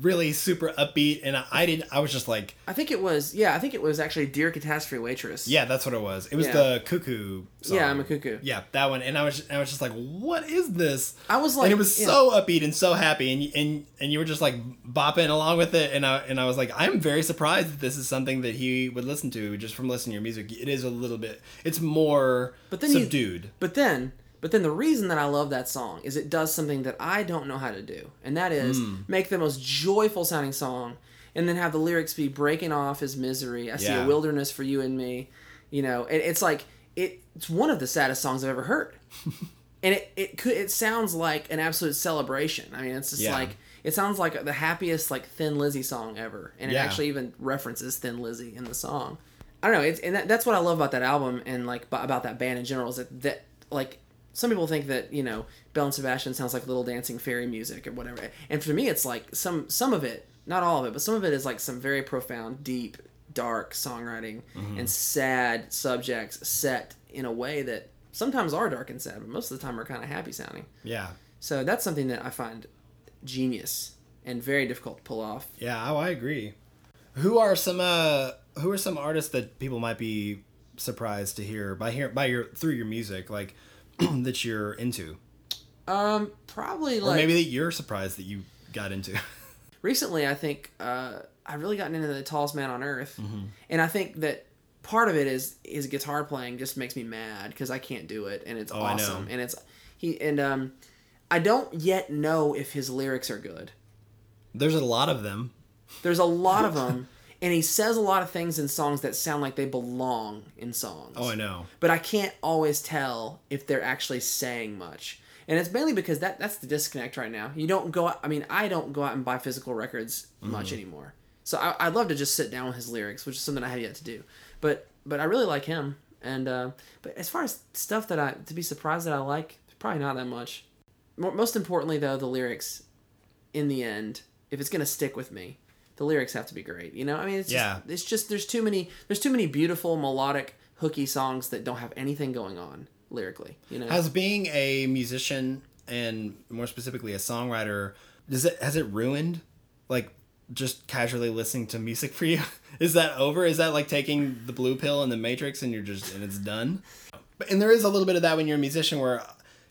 really super upbeat. And I, I didn't. I was just like, I think it was yeah I think it was actually Dear Catastrophe Waitress yeah, that's what it was. It was Yeah. the Cuckoo. Song. Yeah, I'm a cuckoo. Yeah, that one. And I was, I was just like, what is this? I was like, and it was yeah. so upbeat and so happy, and you- and and you were just like bopping along with it, and I and I was like, I'm very surprised that this is something that he would listen to just from listening to your music. It is a little bit, it's more But then you- subdued. But then, but then the reason that I love that song is it does something that I don't know how to do, and that is Hmm. make the most joyful sounding song, and then have the lyrics be breaking off his misery. I see a wilderness for you and me, you know, and it's like it, it's one of the saddest songs I've ever heard, <laughs> and it it could it sounds like an absolute celebration. I mean, it's just Yeah. like. It sounds like the happiest like Thin Lizzy song ever, and it Yeah. actually even references Thin Lizzy in the song. I don't know. It's and that, that's what I love about that album and like b- about that band in general is that that like some people think that you know Belle and Sebastian sounds like little dancing fairy music or whatever, and for me it's like some some of it, not all of it, but some of it is like some very profound, deep, dark songwriting and sad subjects set in a way that sometimes are dark and sad, but most of the time are kind of happy sounding. Yeah, So that's something that I find genius and very difficult to pull off. yeah. Oh, I agree. Who are some uh who are some artists that people might be surprised to hear by hear by your through your music like <clears throat> that you're into, Um, probably or like maybe that you're surprised that you got into. <laughs> recently i think uh, i've really gotten into the tallest man on earth Mm-hmm. and i think that part of it is his guitar playing just makes me mad because i can't do it and it's Oh, awesome and it's he and um i don't yet know if his lyrics are good There's a lot of them. there's a lot of them <laughs> and he says a lot of things in songs that sound like they belong in songs Oh, I know. but I can't always tell if they're actually saying much. And it's mainly because that that's the disconnect right now. You don't go out, I mean, I don't go out and buy physical records much anymore. So I, I'd love to just sit down with his lyrics, which is something I have yet to do. But but I really like him. And uh, but as far as stuff that I to be surprised that I like, probably not that much. Mo- Most importantly, though, the lyrics. In the end, if it's gonna stick with me, the lyrics have to be great. You know, I mean, it's just, Yeah. it's just there's too many there's too many beautiful melodic hooky songs that don't have anything going on lyrically. You know, as being a musician and more specifically a songwriter, does it has it ruined like just casually listening to music for you? <laughs> Is that over? Is that like taking the blue pill and the matrix and you're just and it's done? But and there is a little bit of that when you're a musician where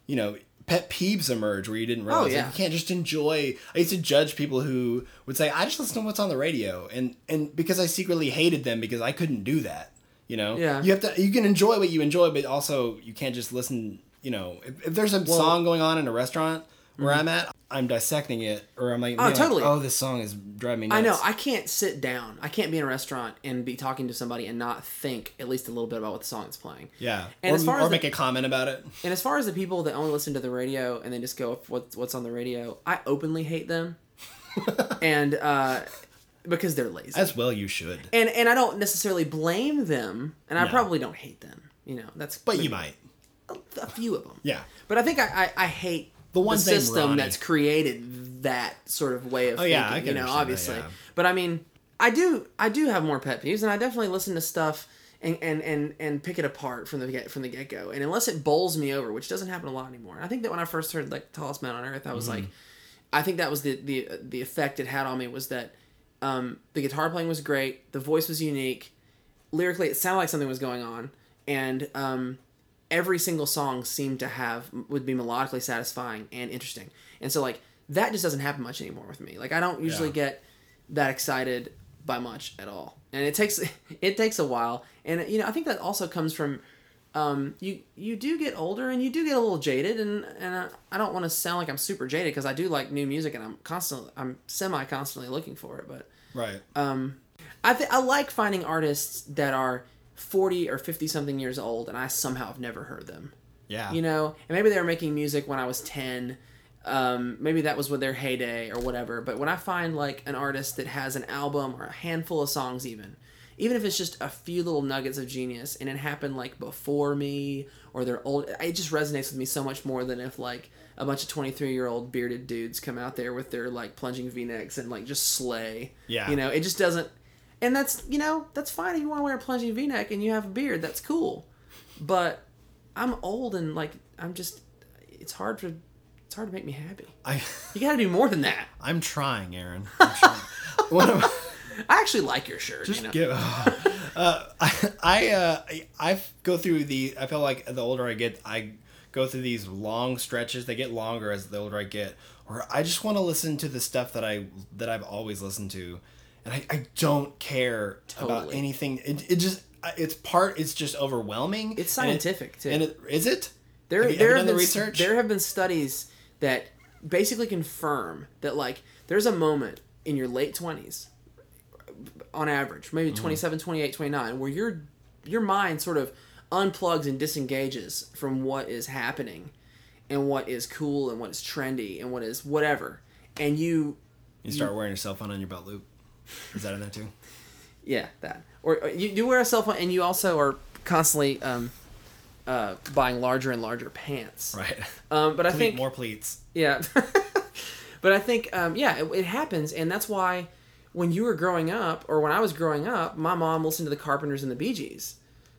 you know pet peeves emerge where you didn't realize Oh, yeah. like, you can't just enjoy I used to judge people who would say I just listen to what's on the radio and and because I secretly hated them because I couldn't do that you know Yeah. you have to you can enjoy what you enjoy but also you can't just listen you know if, if there's a song going on in a restaurant where i'm at i'm dissecting it or i'm like, Mm-hmm. Oh, being like, totally. oh this song is driving me nuts I know I can't sit down. I can't be in a restaurant and be talking to somebody and not think at least a little bit about what the song is playing. yeah And or, as far or as the- make a comment about it And as far as the people that only listen to the radio and then just go with what's on the radio, I openly hate them, <laughs> and uh, because they're lazy. as well you should and and I don't necessarily blame them, and I No. probably don't hate them. You know, that's but you might a, a few of them. yeah But I think I, I, I hate The ones named system Ronnie. that's created that sort of way of Oh, thinking. yeah, you know, understand that, obviously. yeah. But I mean, I do I do have more pet peeves, and I definitely listen to stuff. and and and, and pick it apart from the get from the get go. And unless it bowls me over, which doesn't happen a lot anymore. I think that when I first heard like Tallest Man on Earth, I was like, I think that was the the the effect it had on me was that um, the guitar playing was great, the voice was unique, lyrically it sounded like something was going on, and um, every single song seemed to have would be melodically satisfying and interesting. And so like that just doesn't happen much anymore with me. Like I don't usually Yeah. get that excited by much at all. And it takes <laughs> it takes a while. And you know, I think that also comes from um, you you do get older and you do get a little jaded and and I, I don't want to sound like I'm super jaded because I do like new music and I'm constantly I'm semi constantly looking for it, but Right. um, I th- I like finding artists that are 40 or 50 something years old and I somehow have never heard them. yeah. You know, and maybe they were making music when I was 10. Um, maybe that was with their heyday or whatever. But when I find like an artist that has an album or a handful of songs, even, even if it's just a few little nuggets of genius and it happened like before me or they're old, it just resonates with me so much more than if like a bunch of 23 year old bearded dudes come out there with their like plunging v necks and like just slay. Yeah. You know, it just doesn't. And that's, you know, that's fine if you want to wear a plunging v neck and you have a beard. That's cool. But I'm old and like I'm just it's hard to it's hard to make me happy. I <laughs> You got to do more than that. I'm trying, Aaron. I'm trying. <laughs> One of <laughs> I actually like your shirt. just you know? give. Uh, I I, uh, I I go through the. I feel like the older I get, I go through these long stretches. They get longer as the older I get, where I just want to listen to the stuff that I that I've always listened to, and I, I don't care about anything. It, it just it's part. It's just overwhelming. It's and it- scientific, too. And it, is it? There, Have you- there have the been research? there have been studies that basically confirm that like there's a moment in your late 20s on average, maybe Mm-hmm. 27, 28, 29 where your your mind sort of unplugs and disengages from what is happening and what is cool and what is trendy and what is whatever. And you You start wearing your cell phone on your belt loop. Is that in there too? Yeah, that. Or or you, you wear a cell phone, and you also are constantly um, uh, buying larger and larger pants. Right. Um, but I Pleat- think more pleats. yeah, <laughs> but I think um, yeah, it, it happens, and that's why when you were growing up, or when I was growing up, my mom listened to the Carpenters and the Bee Gees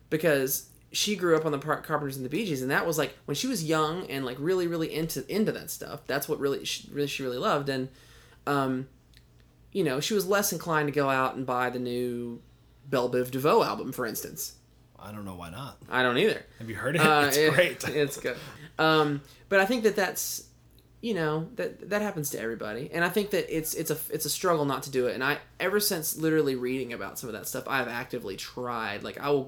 because she grew up on the Carpenters and the Bee Gees, and that was like when she was young and like really, really into into that stuff. That's what really she really she really loved, and um, you know, she was less inclined to go out and buy the new Bell Biv DeVoe album, for instance. I don't know why not. I don't either. Have you heard it? Uh, <laughs> it's it- great. <laughs> It's good. Um, but I think that that's you know that that happens to everybody, and I think that it's it's a it's a struggle not to do it. And I ever since literally reading about some of that stuff, I have actively tried. Like I will,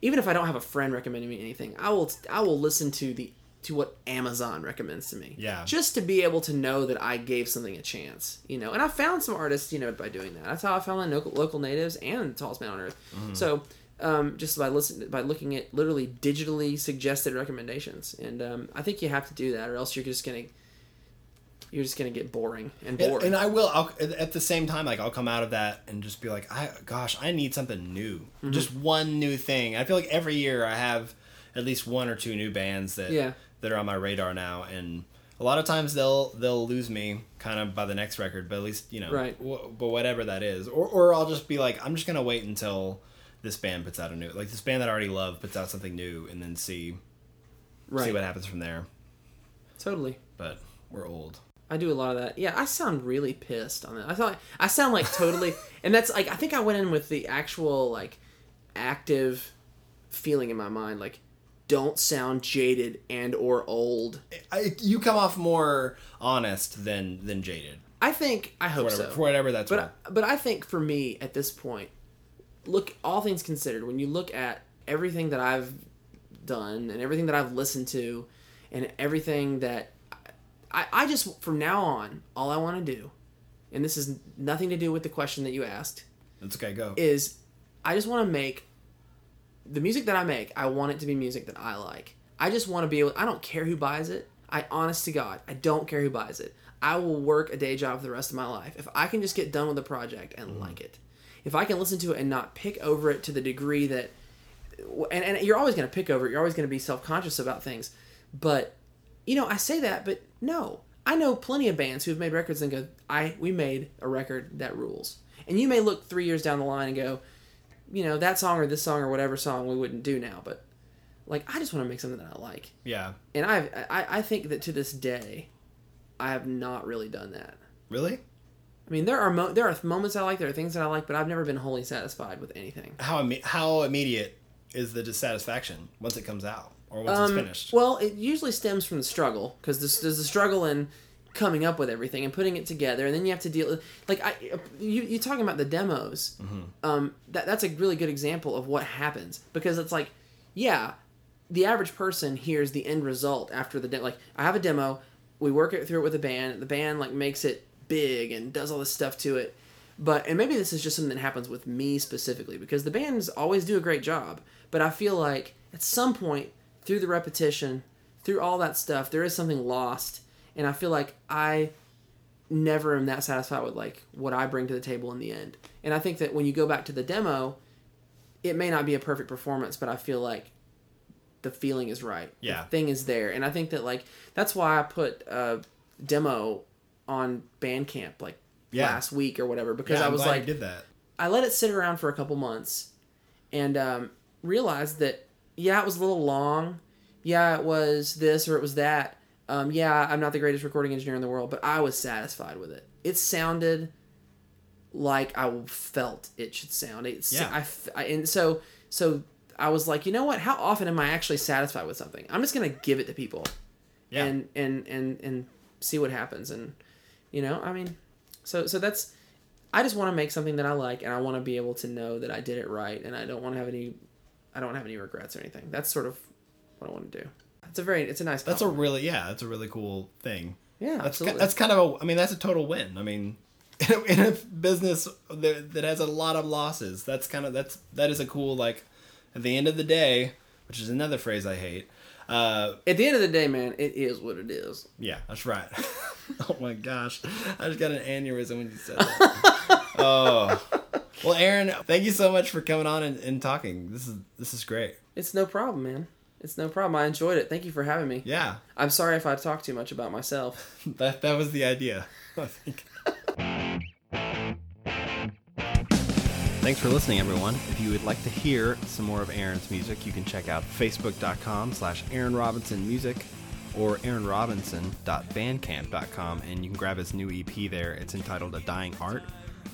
even if I don't have a friend recommending me anything, I will I will listen to the to what Amazon recommends to me. Yeah. Just to be able to know that I gave something a chance, you know. And I found some artists, you know, by doing that. That's how I found the local, local natives and the Tallest Man on Earth. Mm-hmm. So um, just by listening, by looking at literally digitally suggested recommendations, and um, I think you have to do that, or else you're just gonna you're just gonna get boring and And, boring. and I will. I'll, at the same time, like I'll come out of that and just be like, I gosh, I need something new, Mm-hmm. just one new thing. I feel like every year I have at least one or two new bands that Yeah. That are on my radar now, and a lot of times they'll they'll lose me kind of by the next record, but at least you know, Right. wh- but whatever that is, or or I'll just be like, I'm just gonna wait until this band puts out a new, like this band that I already love puts out something new, and then see right. see what happens from there. Totally. But we're old. I do a lot of that. Yeah, I sound really pissed on that. I thought I sound like totally, <laughs> and that's like I think I went in with the actual like active feeling in my mind, like don't sound jaded and or old. I, you come off more honest than than jaded. I think I hope whatever, so. for whatever that's worth. But but I think for me at this point, look all things considered, when you look at everything that I've done and everything that I've listened to, and everything that I, I just from now on, all I want to do, and this is nothing to do with the question that you asked, That's okay. Go. is I just want to make the music that I make. I want it to be music that I like. I just want to be able. I don't care who buys it. I honest to God, I don't care who buys it. I will work a day job for the rest of my life if I can just get done with the project and like mm. it. If I can listen to it and not pick over it to the degree that, and, and you're always going to pick over it. You're always going to be self conscious about things, but you know I say that, but no, I know plenty of bands who've made records and go, I we made a record that rules. And you may look three years down the line and go, you know that song or this song or whatever song we wouldn't do now, but like I just want to make something that I like, Yeah. and I've, I I think that to this day, I have not really done that. Really? I mean, there are mo- there are moments I like, there are things that I like, but I've never been wholly satisfied with anything. How imme- how immediate is the dissatisfaction once it comes out or once it's Um, finished? Well, it usually stems from the struggle because there's, there's a struggle in coming up with everything and putting it together, and then you have to deal with like I you you talking about the demos. Um, that that's a really good example of what happens because it's like, yeah, the average person hears the end result after the like I have a demo, we work it through it with a band, the band like makes it big and does all this stuff to it. But and maybe this is just something that happens with me specifically because the bands always do a great job, but I feel like at some point through the repetition, through all that stuff, there is something lost, and I feel like I never am that satisfied with like what I bring to the table in the end. And I think that when you go back to the demo, it may not be a perfect performance, but I feel like the feeling is right. Yeah. The thing is there. And I think that like that's why I put a demo on Bandcamp like Yeah. last week or whatever because yeah, I was like did that. I let it sit around for a couple months and um, realized that, yeah, it was a little long. Yeah, it was this or it was that. Um, yeah, I'm not the greatest recording engineer in the world, but I was satisfied with it. It sounded like I felt it should sound. It, Yeah. I I- and so, so I was like, you know what? How often am I actually satisfied with something? I'm just going to give it to people Yeah. and, and, and, and see what happens. And, you know, I mean, so, so that's, I just want to make something that I like, and I want to be able to know that I did it right, and I don't want to have any, I don't have any regrets or anything. That's sort of what I want to do. It's a very, it's a nice. That's a really yeah, that's a really cool thing. yeah, That's ki- absolutely. that's kind of a I mean that's a total win. I mean <laughs> in a, in a business that, that has a lot of losses, that's kind of that's that is a cool like at the end of the day, which is another phrase I hate. Uh, At the end of the day, man, it is what it is. yeah, that's right. <laughs> oh my gosh, I just got an aneurysm when you said that. <laughs> oh, well, Aaron, thank you so much for coming on and, and talking. This is this is great. It's no problem, man. It's no problem. I enjoyed it. Thank you for having me. Yeah, I'm sorry if I talked too much about myself. <laughs> that that was the idea. <laughs> I think. Thanks for listening, everyone. If you would like to hear some more of Aaron's music, you can check out facebook.com slash Aaron Robinson Music or aaronrobinson.bandcamp.com and you can grab his new EP there. It's entitled A Dying Art,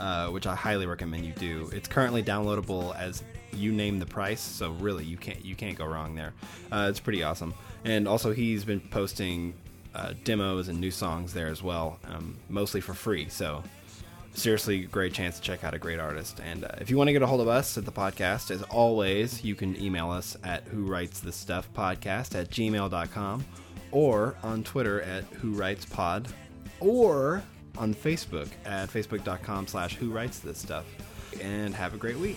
uh, which I highly recommend you do. It's currently downloadable as you name the price, so really you can't you can't go wrong there. Uh, it's pretty awesome. And also he's been posting uh, demos and new songs there as well, um, mostly for free. So seriously great chance to check out a great artist and uh, if you want to get a hold of us at the podcast as always you can email us at who writes this stuff podcast at gmail.com or on twitter at who writes pod or on facebook at facebook.com slash who writes this stuff and have a great week